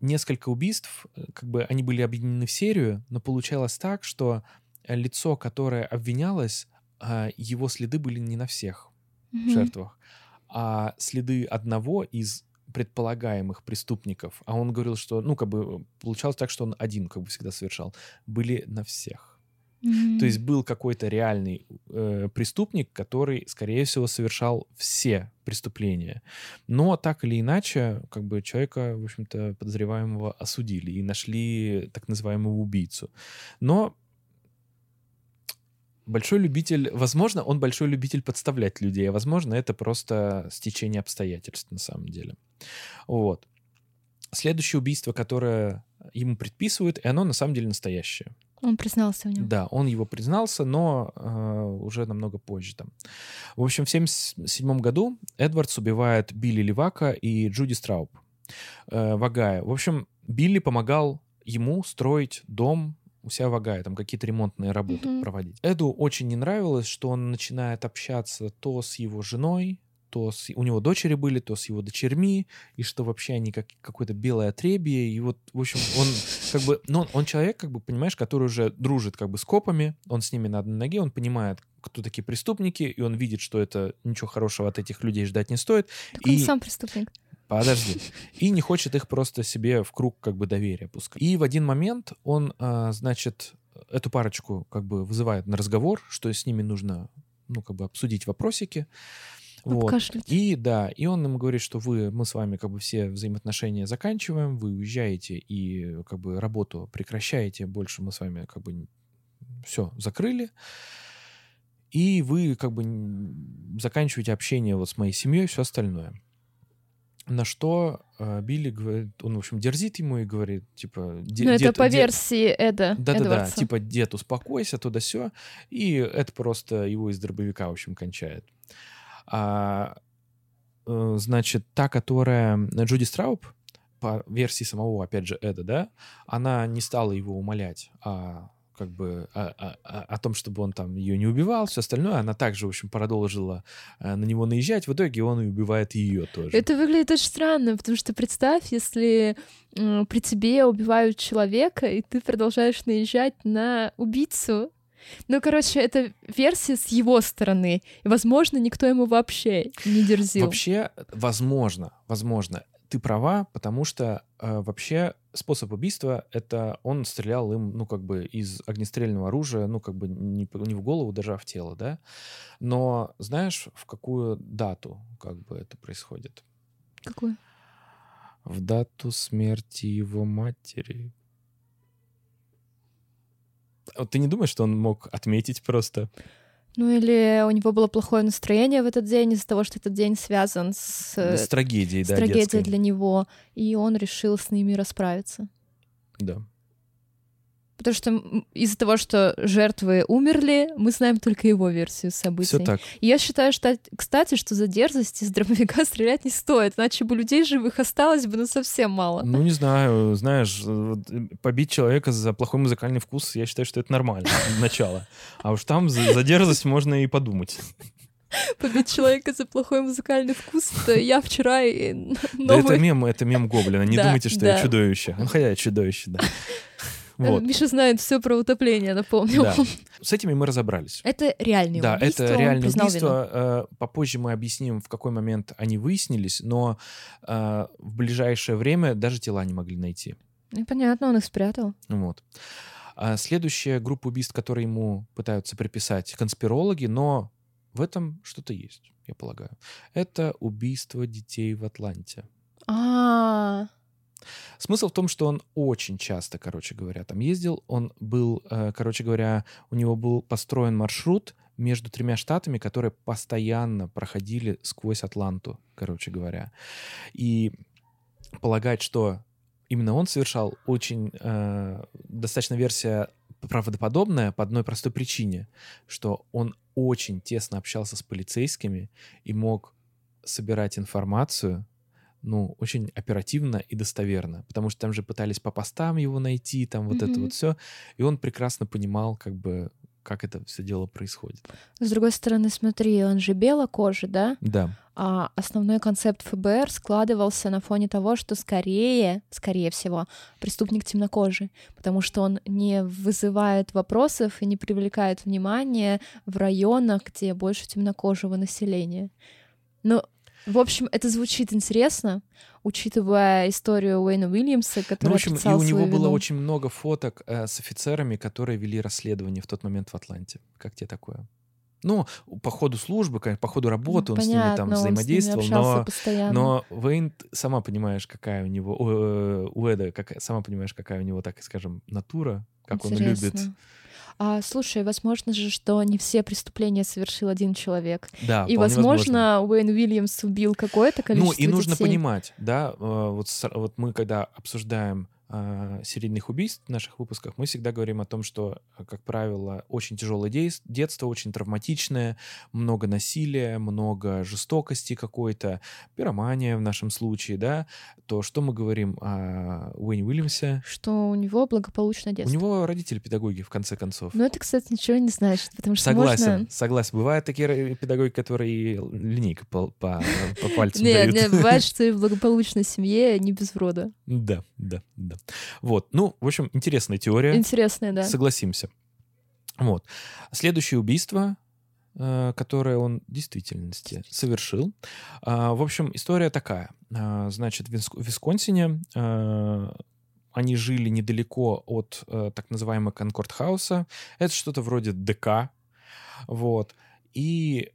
несколько убийств, э, как бы они были объединены в серию, но получалось так, что э, лицо, которое обвинялось, а, его следы были не на всех Мгм. жертвах, а следы одного из предполагаемых преступников, а он говорил, что, ну, как бы получалось так, что он один, как бы всегда совершал, были на всех. Мгм. То есть был какой-то реальный э, преступник, который, скорее всего, совершал все преступления. Но так или иначе, как бы человека, в общем-то, подозреваемого осудили и нашли так называемого убийцу. Но большой любитель, возможно, он большой любитель подставлять людей, а возможно, это просто стечение обстоятельств на самом деле. Вот. Следующее убийство, которое ему предписывают, и оно на самом деле настоящее. Он признался в нем. Да, он его признался, но э, уже намного позже там. В общем, в 1977 году Эдвардс убивает Билли Левака и Джуди Страуб, э, Вагая. В общем, Билли помогал ему строить дом у себя в Агае, там какие-то ремонтные работы Мгм. проводить. Эду очень не нравилось, что он начинает общаться то с его женой, то с... у него дочери были, то с его дочерьми, и что вообще они как какое-то белое отребье, и вот, в общем, он как бы, ну, он, он человек, как бы, понимаешь, который уже дружит как бы с копами, он с ними на одной ноге, он понимает, кто такие преступники, и он видит, что это ничего хорошего от этих людей ждать не стоит, Так он и- сам преступник. Подожди. И не хочет их просто себе в круг как бы доверия пускать. И в один момент он, а, значит, эту парочку как бы вызывает на разговор, что с ними нужно, ну, как бы обсудить вопросики. Вот. Обкашлять. И да, и он им говорит, что вы, мы с вами как бы все взаимоотношения заканчиваем, вы уезжаете и как бы работу прекращаете, больше мы с вами как бы все закрыли. И вы как бы заканчиваете общение вот с моей семьей, все остальное. На что э, Билли говорит, он, в общем, дерзит ему и говорит, типа... де- Ну, это дед- по дед- версии Эда Да-да-да, типа, дед, успокойся, туда все И это просто его из дробовика, в общем, кончает. А, э, значит, та, которая Джуди Страуб, по версии самого, опять же, Эда, да, она не стала его умолять, а как бы о, о- о- о том, чтобы он там ее не убивал, все остальное, она также, в общем, продолжила э, на него наезжать. В итоге он и убивает ее тоже. Это выглядит очень странно, потому что представь, если при тебе убивают человека, и ты продолжаешь наезжать на убийцу, Ну, короче, это версия с его стороны. И, возможно, никто ему вообще не дерзил. Вообще, возможно, возможно, ты права, потому что э, вообще способ убийства это он стрелял им, ну, как бы из огнестрельного оружия, ну, как бы не, не в голову, даже а в тело, да. Но знаешь, в какую дату как бы это происходит? Какую? В дату смерти его матери. Вот ты не думаешь, что он мог отметить просто? Ну или у него было плохое настроение в этот день из-за того, что этот день связан с, С трагедией, с да, трагедией детской. для него, и он решил с ними расправиться. Да. Потому что из-за того, что жертвы умерли, мы знаем только его версию событий. Все так. И я считаю, что, кстати, что за дерзость из дробовика стрелять не стоит, иначе бы людей живых осталось бы ну совсем мало. Ну, не знаю, знаешь, э, э, побить человека за плохой музыкальный вкус, я считаю, что это нормально, начало. А уж там за, дерзость можно и подумать. Побить человека за плохой музыкальный вкус, это я вчера и н- Да это новый... мем, это мем Гоблина. Не думайте, что я чудовище. Ну, хотя я чудовище, да. Вот, Миша знает все про утопление, напомню. да. С этими мы разобрались. Это реальные Да, убийства, это он реальное признал вину. Э, Попозже мы объясним, в какой момент они выяснились, но э, в ближайшее время даже тела не могли найти. Ну, понятно, он их спрятал. Вот. А следующая группа убийств, которые ему пытаются приписать конспирологи, но в этом что-то есть, я полагаю. Это убийство детей в Атланте. А, Смысл в том, что он очень часто, короче говоря, там ездил. Он был, э, короче говоря, у него был построен маршрут между тремя штатами, которые постоянно проходили сквозь Атланту, короче говоря. И полагать, что именно он совершал, очень э, достаточно версия правдоподобная по одной простой причине, что он очень тесно общался с полицейскими и мог собирать информацию, ну, очень оперативно и достоверно, потому что там же пытались по постам его найти, там вот это Мгм. вот все, и он прекрасно понимал, как бы, как это все дело происходит. с другой стороны, смотри, он же белокожий, да? Да, А основной концепт ФБР складывался на фоне того, что скорее, скорее всего, преступник темнокожий, потому что он не вызывает вопросов и не привлекает внимания в районах, где больше темнокожего населения. Но, в общем, это звучит интересно, учитывая историю Уэйна Уильямса, который Ну, в общем, и у него свою было вину. очень много фоток э, с офицерами, которые вели расследование в тот момент в Атланте. Как тебе такое? Ну, по ходу службы, как- по ходу работы Ну, он с ними там понятно, он с ними взаимодействовал, но, постоянно. но Вейн, сама понимаешь, какая у него, э, у Эда, какая, сама понимаешь, какая у него, так скажем, натура, как он любит. А, слушай, возможно же, что не все преступления совершил один человек. Да, И, вполне возможно, Уэйн Уильямс убил какое-то Ну, количество и нужно детей. понимать, да, э, вот, вот мы, когда обсуждаем серийных убийств в наших выпусках, мы всегда говорим о том, что, э, как правило, очень тяжелое детство, очень травматичное, много насилия, много жестокости какой-то, пиромания в нашем случае, да, то что мы говорим о Уэйне Уильямсе? Что у него благополучное У детство. него родители педагоги, в конце концов. Но это, кстати, ничего не значит, потому что Согласен, можно... согласен. Бывают такие ро- педагоги, которые линейкой по, по, по пальцам Нет, дают. нет, бывает, что и в благополучной семье не без рода. Да, да, да. Вот, ну, в общем, интересная теория. Интересное, да. Согласимся. Вот. Следующее убийство, э, которое он в действительности совершил. А, В общем, история такая. А, Значит, в Висконсине э, они жили недалеко от э, так называемого Конкорд-хауса. Это что-то вроде ДК. Вот. И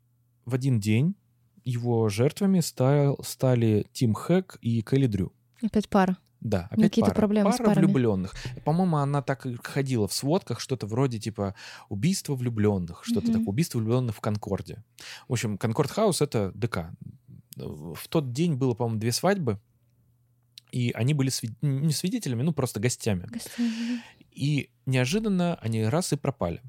в один день его жертвами стал- стали Тим Хэк и Келли Дрю. Опять пара. Да, опять Какие-то пара. проблемы с пара парами. влюбленных. По-моему, она так и ходила в сводках, что-то вроде типа убийство влюбленных, что-то Мгм. такое, убийство влюбленных в Конкорде. В общем, Конкорд Хаус это ДК. В тот день было, по-моему, две свадьбы, и они были свид- не свидетелями, ну просто гостями. Гостиная. И неожиданно они раз и пропали.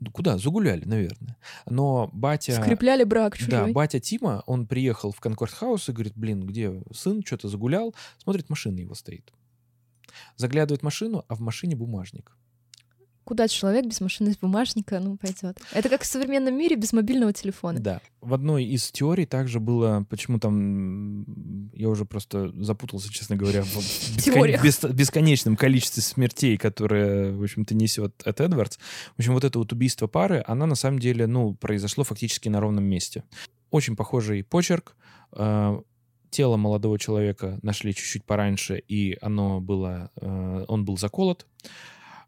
Ну, Куда? Загуляли, наверное. Но батя... Скрепляли брак чужой. Да, батя Тима, он приехал в Конкорд Хаус и говорит, блин, где сын, что-то загулял. Смотрит, машина его стоит. Заглядывает в машину, а в машине бумажник. Куда человек без машины с бумажника, ну, пойдет. Это как в современном мире без мобильного телефона. Да. В одной из теорий также было, почему там, я уже просто запутался, честно говоря, в бескон... бес... бесконечном количестве смертей, которые, в общем-то, несет от Эдвардс. В общем, вот это вот убийство пары, она на самом деле, ну, произошло фактически на ровном месте. Очень похожий почерк. А, тело молодого человека нашли чуть-чуть пораньше, и оно было, а, он был заколот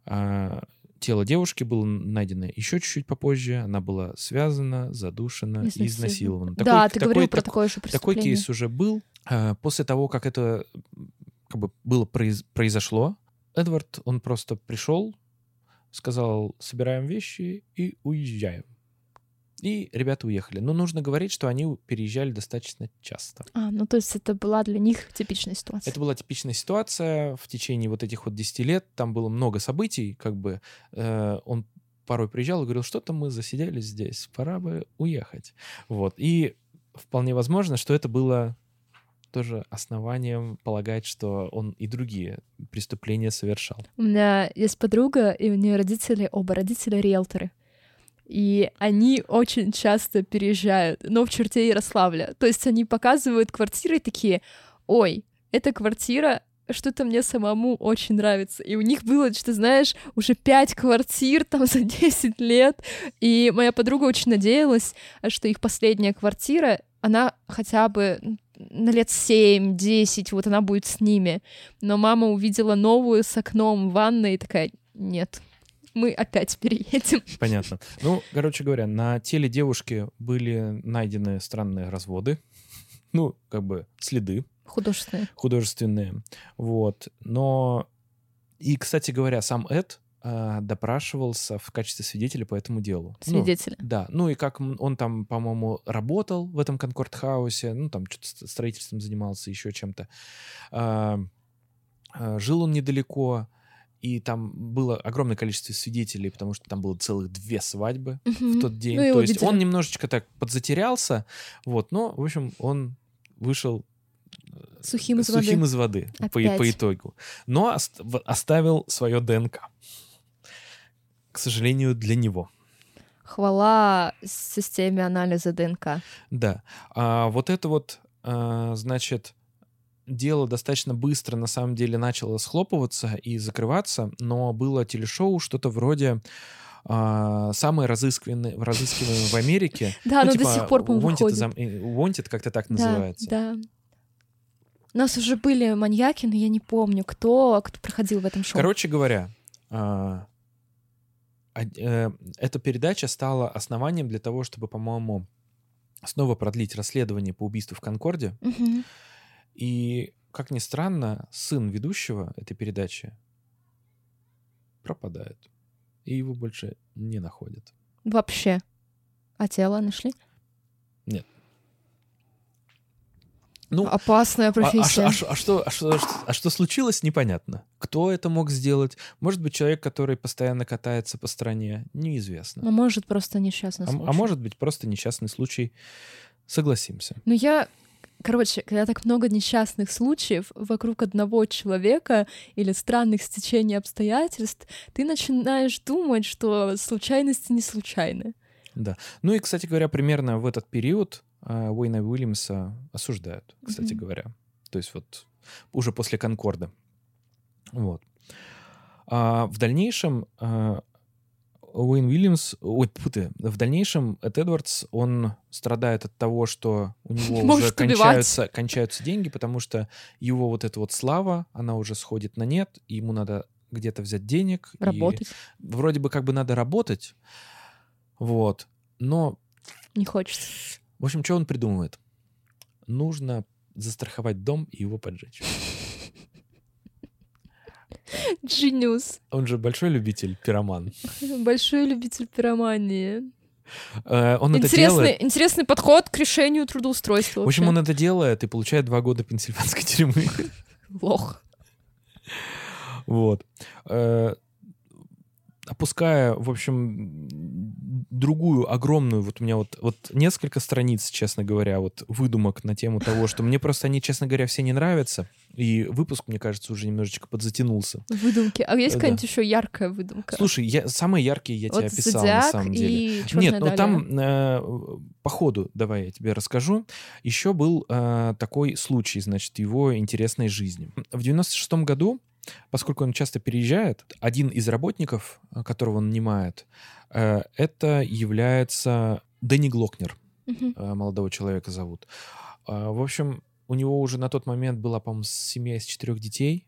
а, тело девушки было найдено еще чуть-чуть попозже. Она была связана, задушена и изнасилована. Такой, да, ты такой, говорил про такое же Такой кейс уже был. А, после того, как это как бы было произ, произошло, Эдвард, он просто пришел, сказал, собираем вещи и уезжаем. И ребята уехали. Но нужно говорить, что они переезжали достаточно часто. А, ну то есть это была для них типичная ситуация. Это была типичная ситуация в течение вот этих вот 10 лет. Там было много событий, как бы э, он порой приезжал и говорил, что-то мы засиделись здесь, пора бы уехать. Вот. И вполне возможно, что это было тоже основанием полагать, что он и другие преступления совершал. У меня есть подруга, и у нее родители, оба родителя риэлторы и они очень часто переезжают, но в черте Ярославля. То есть они показывают квартиры такие, ой, эта квартира что-то мне самому очень нравится. И у них было, что знаешь, уже пять квартир там за 10 лет. И моя подруга очень надеялась, что их последняя квартира, она хотя бы на лет 7-10, вот она будет с ними. Но мама увидела новую с окном в ванной и такая, нет, мы опять переедем. Понятно. Ну, короче говоря, на теле девушки были найдены странные разводы. Ну, как бы следы. Художественные. Художественные. Вот. Но... И, кстати говоря, сам Эд э, допрашивался в качестве свидетеля по этому делу. Ну, свидетеля. Ну, да. Ну и как он там, по-моему, работал в этом Конкорд-хаусе, ну там что-то строительством занимался, еще чем-то. Э, э, жил он недалеко и там было огромное количество свидетелей, потому что там было целых две свадьбы угу. в тот день. Ну, То есть видели. он немножечко так подзатерялся, вот, но, в общем, он вышел э, сухим из сухим воды, из воды по, по итогу. Но оставил свое ДНК. К сожалению, для него. Хвала системе анализа ДНК. Да. А вот это вот, а, значит, дело достаточно быстро, на самом деле, начало схлопываться и закрываться, но было телешоу что-то вроде а, самые разыскиваемые, разыскиваемые в Америке. Да, ну, но до типа сих пор, по-моему, Wanted, Wanted как-то так называется. Да, У нас уже были маньяки, но я не помню, кто, кто проходил в этом шоу. Короче говоря, а, э, эта передача стала основанием для того, чтобы, по-моему, снова продлить расследование по убийству в Конкорде. Угу. И, как ни странно, сын ведущего этой передачи пропадает. И его больше не находят. Вообще. А тело нашли? Нет. Ну, Опасная а, а профессия. А, а, а, а, что, а, что, а что случилось, непонятно. Кто это мог сделать? Может быть, человек, который постоянно катается по стране, неизвестно. А может, просто несчастный случай. А, а может быть, просто несчастный случай. Согласимся. Ну, я Короче, когда так много несчастных случаев вокруг одного человека или странных стечений обстоятельств, ты начинаешь думать, что случайности не случайны. Да. Ну и, кстати говоря, примерно в этот период э, Уэйна Уильямса осуждают, кстати mm-hmm. говоря. То есть вот уже после Конкорда. Вот. А в дальнейшем а, Уэйн Уильямс, ой, путы, в дальнейшем Эд Эдвардс, он страдает от того, что у него уже кончаются, кончаются деньги, потому что его вот эта вот слава, она уже сходит на нет, и ему надо где-то взять денег. Работать. Вроде бы как бы надо работать, вот, но... Не хочется. В общем, что он придумывает? Нужно застраховать дом и его поджечь. Genius. Он же большой любитель пироман. Большой любитель пиромании. Э, он интересный, это делает... интересный подход к решению трудоустройства. В общем, он это делает и получает два года пенсильванской тюрьмы. Лох. Вот. Опуская, в общем, другую огромную, вот у меня вот, вот несколько страниц, честно говоря, вот выдумок на тему того, что мне просто они, честно говоря, все не нравятся. И выпуск, мне кажется, уже немножечко подзатянулся. Выдумки. А есть Да. какая-нибудь еще яркая выдумка? Слушай, я, самые яркие я тебе вот описал, на самом деле. и Нет, ну там э, по ходу, давай я тебе расскажу. Еще был э, такой случай, значит, его интересной жизни. В 96 году, поскольку он часто переезжает, один из работников, э, которого он нанимает, э, это является Дэнни Глокнер, э, молодого человека зовут. В общем, у него уже на тот момент была, по-моему, семья из четырех детей.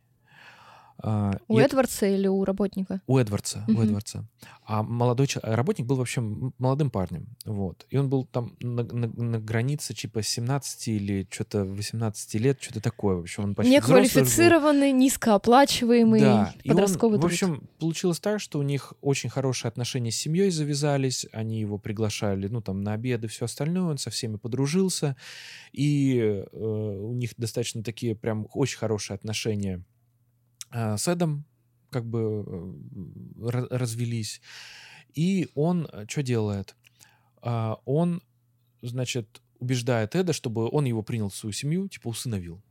А, У и это- Эдвардса или у работника? у Эдвардса, у Мгм. Эдвардса. А молодой чел- работник был вообще молодым парнем, вот. И он был там на, на- на границе типа 17 или что-то 18 лет, что-то такое. В общем, он почти. Неквалифицированный, низкооплачиваемый Да, и он, подростковый в общем, получилось так, что у них очень хорошие отношения с семьей завязались, они его приглашали, ну, там, на обеды, все остальное, он со всеми подружился, и э, у них достаточно такие прям очень хорошие отношения с Эдом, как бы э, ра- развелись. И он что делает? Он, значит, убеждает Эда, чтобы он его принял в свою семью, типа усыновил.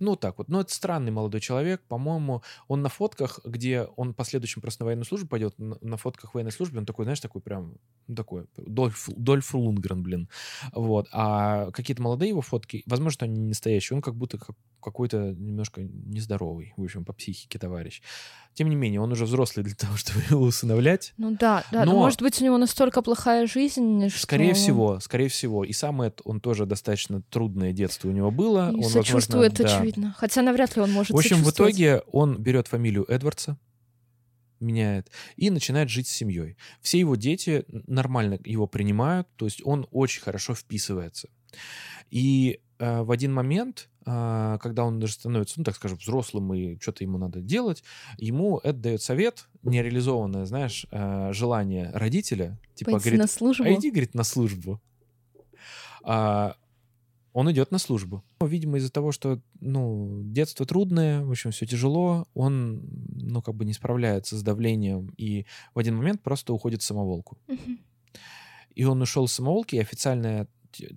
Ну, так вот. Но это странный молодой человек. По-моему, он на фотках, где он в последующем просто на военную службу пойдет, на, фотках военной службы, он такой, знаешь, такой прям, ну, такой, Дольф, Дольф Лундгрен, блин. Вот. А какие-то молодые его фотки, возможно, они не настоящие, он как будто как- какой-то немножко нездоровый, в общем, по психике товарищ. Тем не менее, он уже взрослый для того, чтобы его усыновлять. Ну да, да. Но... Но- может быть, у него настолько плохая жизнь, что... Скорее всего, скорее всего. И сам Эд, он тоже достаточно трудное детство у него было. И он, возможно, сочувствует, да. очевидно. Хотя навряд ли он может В общем, в итоге он берет фамилию Эдвардса, меняет, и начинает жить с семьей. Все его дети нормально его принимают, то есть он очень хорошо вписывается. И э, в один момент, э, когда он даже становится, ну, так скажем, взрослым, и что-то ему надо делать, ему Эд дает совет, нереализованное, знаешь, э, желание родителя, типа, Пойти говорит, на службу. а иди, говорит, на службу. А, он идет на службу. Видимо, из-за того, что, ну, детство трудное, в общем, все тяжело, он, ну, как бы не справляется с давлением и в один момент просто уходит в самоволку. И он ушел в самоволки, и официальная,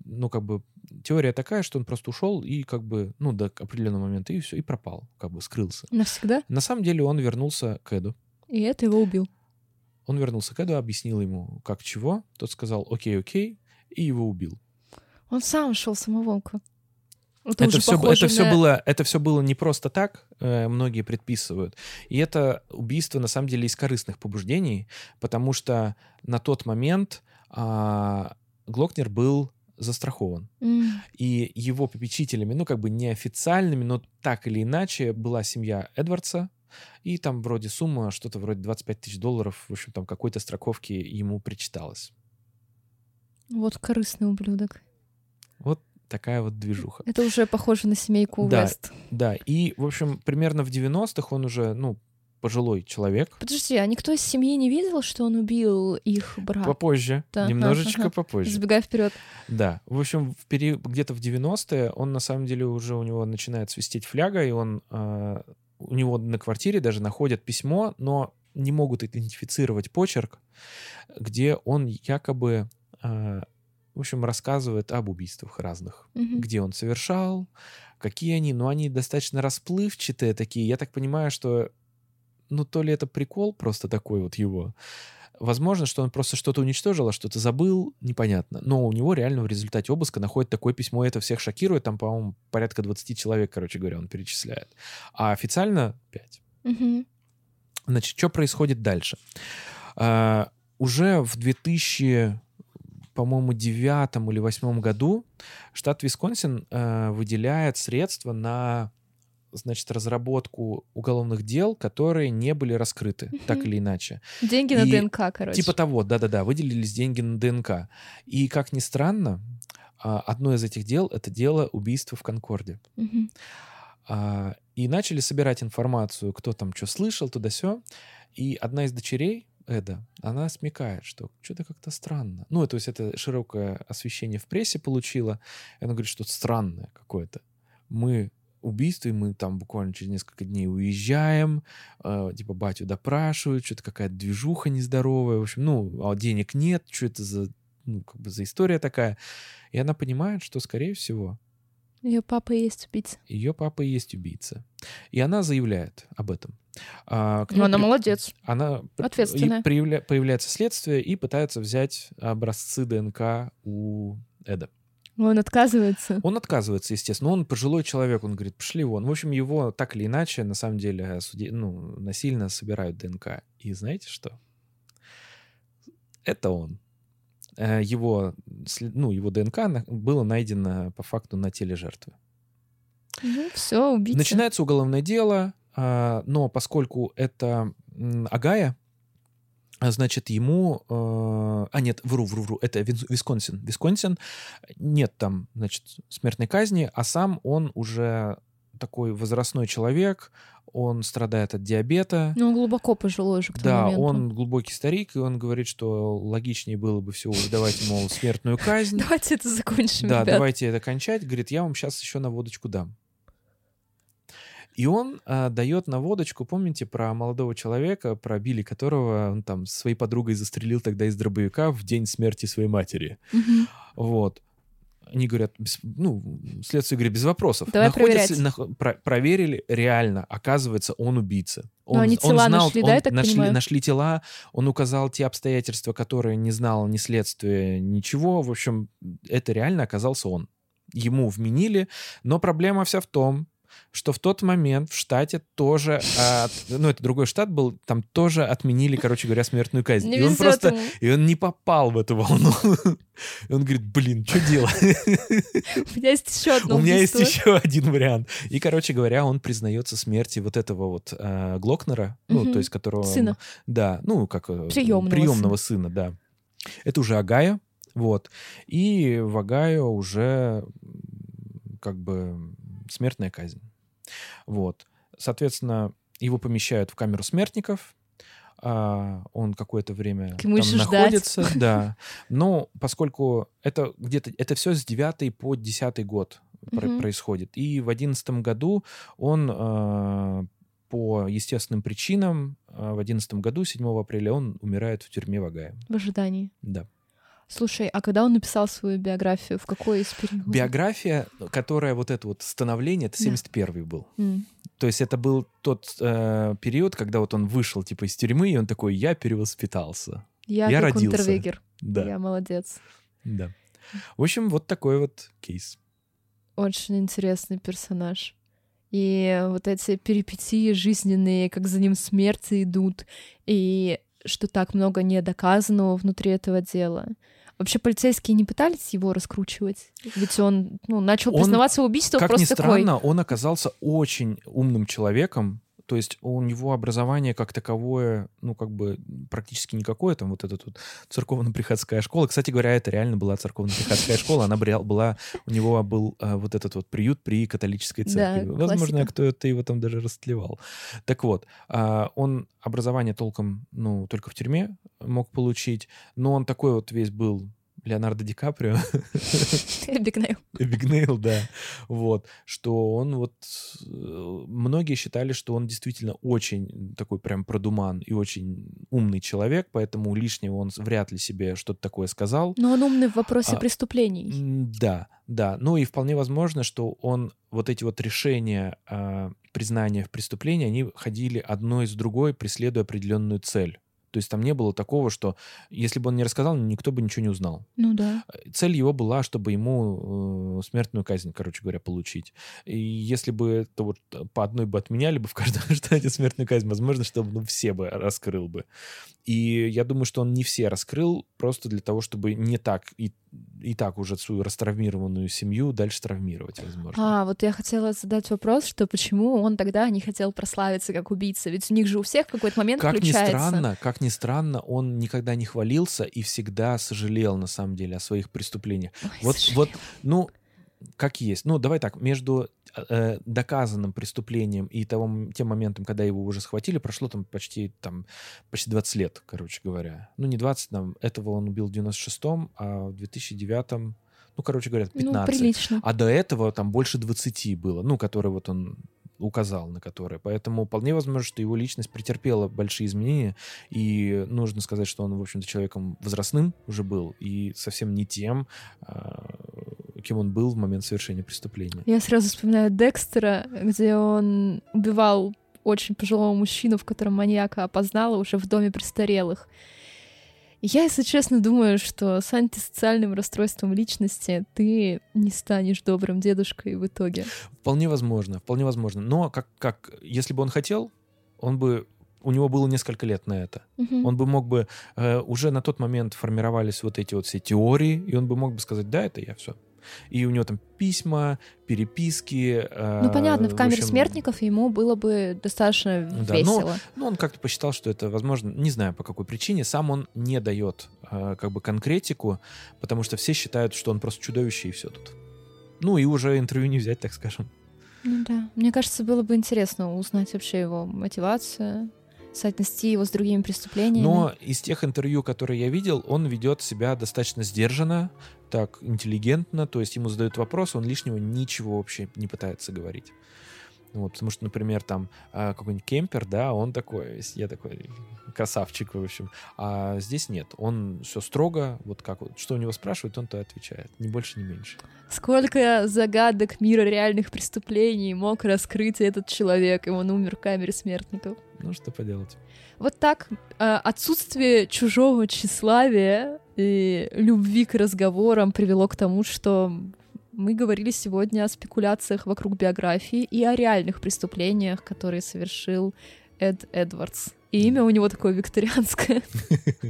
ну, как бы, теория такая, что он просто ушел и, как бы, ну, до определенного момента, и все, и пропал, как бы скрылся. Навсегда? На самом деле он вернулся к Эду. И это его убил. Он вернулся к Эду, объяснил ему, как чего. Тот сказал, окей, окей, и его убил. Он сам шел самоволку. Это, это все, это все на- было, это все было не просто так, э, многие предписывают. И это убийство на самом деле из корыстных побуждений, потому что на тот момент а, Глокнер был застрахован. М, И его попечителями, ну как бы неофициальными, но так или иначе была семья Эдвардса, и там вроде сумма, что-то вроде 25 тысяч долларов, в общем, там какой-то страховки ему причиталось. Вот корыстный ублюдок. Вот такая вот движуха. Это уже похоже на семейку Да. Уэст. Да, и, в общем, примерно в 90-х он уже, ну, пожилой человек. Подожди, а никто из семьи не видел, что он убил их брата? Попозже, Да, немножечко ага. попозже. Забегая вперед. Да, в общем, в период, где-то в 90-е он на самом деле уже у него начинает свистеть фляга, и он а, у него на квартире даже находят письмо, но не могут идентифицировать почерк, где он якобы, а, в общем, рассказывает об убийствах разных. Мгм. где он совершал, какие они, но они достаточно расплывчатые такие. Я так понимаю, что, ну, то ли это прикол просто такой вот его. Возможно, что он просто что-то уничтожил, а что-то забыл, непонятно. Но у него реально в результате обыска находят такое письмо, и это всех шокирует. Там, по-моему, порядка 20 человек, короче говоря, он перечисляет. А официально 5. Мгм. Значит, что происходит дальше? А, уже в 2000, по-моему, девятом или восьмом году штат Висконсин а, выделяет средства на значит, разработку уголовных дел, которые не были раскрыты, так Мгм. или иначе. Деньги на И ДНК, короче. Типа того, да-да-да, выделились деньги на ДНК. И, как ни странно, а, одно из этих дел — это дело убийства в Конкорде. А, и начали собирать информацию, кто там что слышал, туда все. И одна из дочерей Эда, она смекает, что что-то как-то странно. Ну, то есть это широкое освещение в прессе получило. И она говорит, что странное какое-то. Мы убийство, и мы там буквально через несколько дней уезжаем, э, типа батю допрашивают, что-то какая-то движуха нездоровая, в общем, ну, а денег нет, что это за, ну, как бы за история такая. И она понимает, что, скорее всего, Ее папа и есть убийца. ее папа и есть убийца. И она заявляет об этом. А, Ну, она при- молодец. Она Ответственная. проявля- появляется следствие и пытается взять образцы ДНК у Эда. Он отказывается. Он отказывается, естественно. Он пожилой человек, он говорит, пошли вон. В общем, его так или иначе, на самом деле, суде- ну, насильно собирают ДНК. И знаете что? Это он. Э, Его, ну, его ДНК было найдено по факту на теле жертвы. Ну, все, убийца. Начинается уголовное дело, а, но поскольку это Агая, а, значит, ему... э, А, нет, вру, вру, вру, это Вис- Висконсин. Висконсин, нет там, значит, смертной казни, а сам он уже такой возрастной человек, он страдает от диабета, Ну, он глубоко пожилой уже к тому да, моменту. он глубокий старик, и он говорит, что логичнее было бы всего выдавать ему смертную казнь. Давайте это закончим, Да, ребят. давайте это кончать. Говорит, я вам сейчас еще на водочку дам. И он а, дает на водочку, помните про молодого человека, про Билли, которого он там своей подругой застрелил тогда из дробовика в день смерти своей матери. Мгм. Вот. Они говорят, без- ну, следствие говорит, без вопросов. Давай Находится- проверять. про- проверили, реально, оказывается, он убийца. Он, они он тела знал, нашли, он- да, я так нашли, понимаю? нашли тела, он указал те обстоятельства, которые не знал ни следствие, ничего. В общем, это реально оказался он. Ему вменили, но проблема вся в том, что в тот момент в штате тоже, от- ну это другой штат был, там тоже отменили, короче говоря, смертную казнь. Не и он просто, ему. и он не попал в эту волну. И он говорит, блин, что делать? У меня есть еще одно У меня есть еще один вариант. И, короче говоря, он признается смерти вот этого вот э, Глокнера, ну, то есть которого... Сына. Да, ну, как... э, Приемного приемного сына, да. Это уже Агая, вот. И в Агаю уже как бы смертная казнь. Вот. Соответственно, его помещают в камеру смертников, а, он какое-то время К там еще ждать. находится, да. Но поскольку это где-то это все с 9 по 10 год Мгм. происходит, и в 11 году он а, по естественным причинам а, в 11 году 7 апреля он умирает в тюрьме в Огайо. В ожидании. Да. Слушай, а когда он написал свою биографию, в какой из периодов? Биография, которая вот это вот становление, это Да. 71 был. М. То есть это был тот э, период, когда вот он вышел типа из тюрьмы, и он такой, я перевоспитался. Я, Я родился. Да, Я молодец. да. В общем, вот такой вот кейс. Очень интересный персонаж. И вот эти перипетии жизненные, как за ним смерти идут, и что так много не доказанного внутри этого дела. Вообще полицейские не пытались его раскручивать? Ведь он ну, начал Он, признаваться в убийстве Как ни просто такой. странно, он оказался очень умным человеком. То есть у него образование как таковое, ну, как бы практически никакое, там вот эта вот церковно-приходская школа. Кстати говоря, это реально была церковно-приходская школа, она была, у него был а, вот этот вот приют при католической Да, церкви. Возможно, кто-то его там даже растлевал. Так вот, а, он образование толком, ну, только в тюрьме мог получить, но он такой вот весь был Леонардо Ди Каприо, Эбигнейл. Эбигнейл, да. Вот. Что он вот... Многие считали, что он действительно очень такой прям продуман и очень умный человек, поэтому лишнего он вряд ли себе что-то такое сказал. Но он умный в вопросе А, преступлений. Да, да. Ну и вполне возможно, что он вот эти вот решения а, признания в преступлении, они ходили одно из другой, преследуя определенную цель. То есть там не было такого, что если бы он не рассказал, никто бы ничего не узнал. Ну да. Цель его была, чтобы ему э, смертную казнь, короче говоря, получить. И если бы это вот по одной бы отменяли бы в каждом штате смертную казнь, возможно, чтобы ну, все бы раскрыл бы. И я думаю, что он не все раскрыл просто для того, чтобы не так и, и так уже свою растравмированную семью дальше травмировать, возможно. А, вот я хотела задать вопрос, что почему он тогда не хотел прославиться как убийца? Ведь у них же у всех в какой-то момент Как ни включается. странно, как ни странно, он никогда не хвалился и всегда сожалел на самом деле о своих преступлениях. Ой, Вот, сожалею. вот, ну, как есть. Ну, давай так, между э, доказанным преступлением и того, тем моментом, когда его уже схватили, прошло там почти, там, почти 20 лет, короче говоря. Ну, не 20, там, этого он убил в 96-м, а в 2009-м, ну, короче говоря, 15. Ну, прилично. А до этого там больше 20 было, ну, которые вот он указал на которые. Поэтому вполне возможно, что его личность претерпела большие изменения, и нужно сказать, что он, в общем-то, человеком возрастным уже был, и совсем не тем, а, кем он был в момент совершения преступления. Я сразу вспоминаю Декстера, где он убивал очень пожилого мужчину, в котором маньяка опознала уже в доме престарелых. Я, если честно, думаю, что с антисоциальным расстройством личности ты не станешь добрым дедушкой в итоге. Вполне возможно, вполне возможно. Но как, как если бы он хотел, он бы у него было несколько лет на это. Мгм. Он бы мог бы э, уже на тот момент формировались вот эти вот все теории, и он бы мог бы сказать, да, это я все. И у него там письма, переписки. э, Ну, понятно, в камере общем, смертников ему было бы достаточно Да, весело. Ну, он как-то посчитал, что это возможно, не знаю по какой причине, сам он не дает э, как бы конкретику, потому что все считают, что он просто чудовище и все тут. Ну и уже интервью не взять, так скажем. Ну да. Мне кажется, было бы интересно узнать вообще его мотивацию, соотнести его с другими преступлениями. Но из тех интервью, которые я видел, он ведет себя достаточно сдержанно, так интеллигентно, то есть ему задают вопрос, он лишнего ничего вообще не пытается говорить. Вот, потому что, например, там а, какой-нибудь кемпер, да, он такой, я такой красавчик, в общем. А здесь нет, он все строго, вот как вот, что у него спрашивают, он то и отвечает, ни больше, ни меньше. Сколько загадок мира реальных преступлений мог раскрыть этот человек, и он умер в камере смертников. Ну, что поделать. Вот так э, отсутствие чужого тщеславия и любви к разговорам привело к тому, что мы говорили сегодня о спекуляциях вокруг биографии и о реальных преступлениях, которые совершил Эд Эдвардс. И имя у него такое викторианское.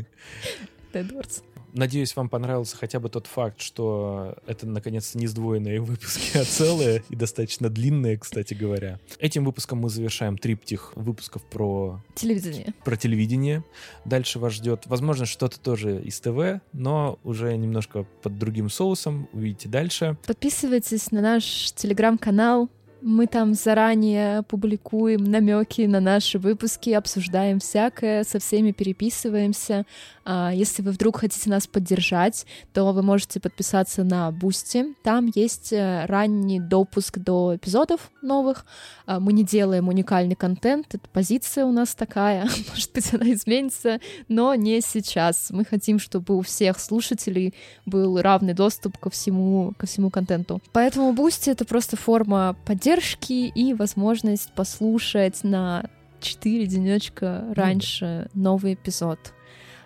Эдвардс. Надеюсь, вам понравился хотя бы тот факт, что это, наконец-то, не сдвоенные выпуски, а целые и достаточно длинные, кстати говоря. Этим выпуском мы завершаем триптих выпусков про, Телевидение. про телевидение. Дальше вас ждет, возможно, что-то тоже из ТВ, но уже немножко под другим соусом. Увидите дальше. Подписывайтесь на наш телеграм-канал. Мы там заранее публикуем намеки на наши выпуски, обсуждаем всякое, со всеми переписываемся. А, Если вы вдруг хотите нас поддержать, то вы можете подписаться на Boosty. Там есть э, ранний допуск до эпизодов новых. А, Мы не делаем уникальный контент, это позиция у нас такая. Может быть, она изменится, но не сейчас. Мы хотим, чтобы у всех слушателей был равный доступ ко всему, ко всему контенту. Поэтому Boosty — это просто форма поддержки и возможность послушать на 4 денечка раньше новый эпизод.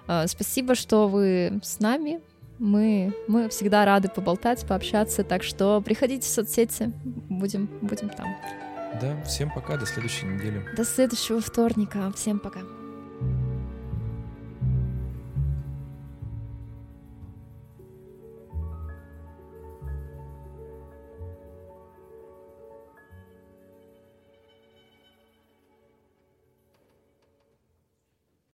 А, Спасибо, что вы с нами. Мы, мы всегда рады поболтать, пообщаться, так что приходите в соцсети, будем, будем там. Да, всем пока, до следующей недели. До следующего вторника. Всем пока.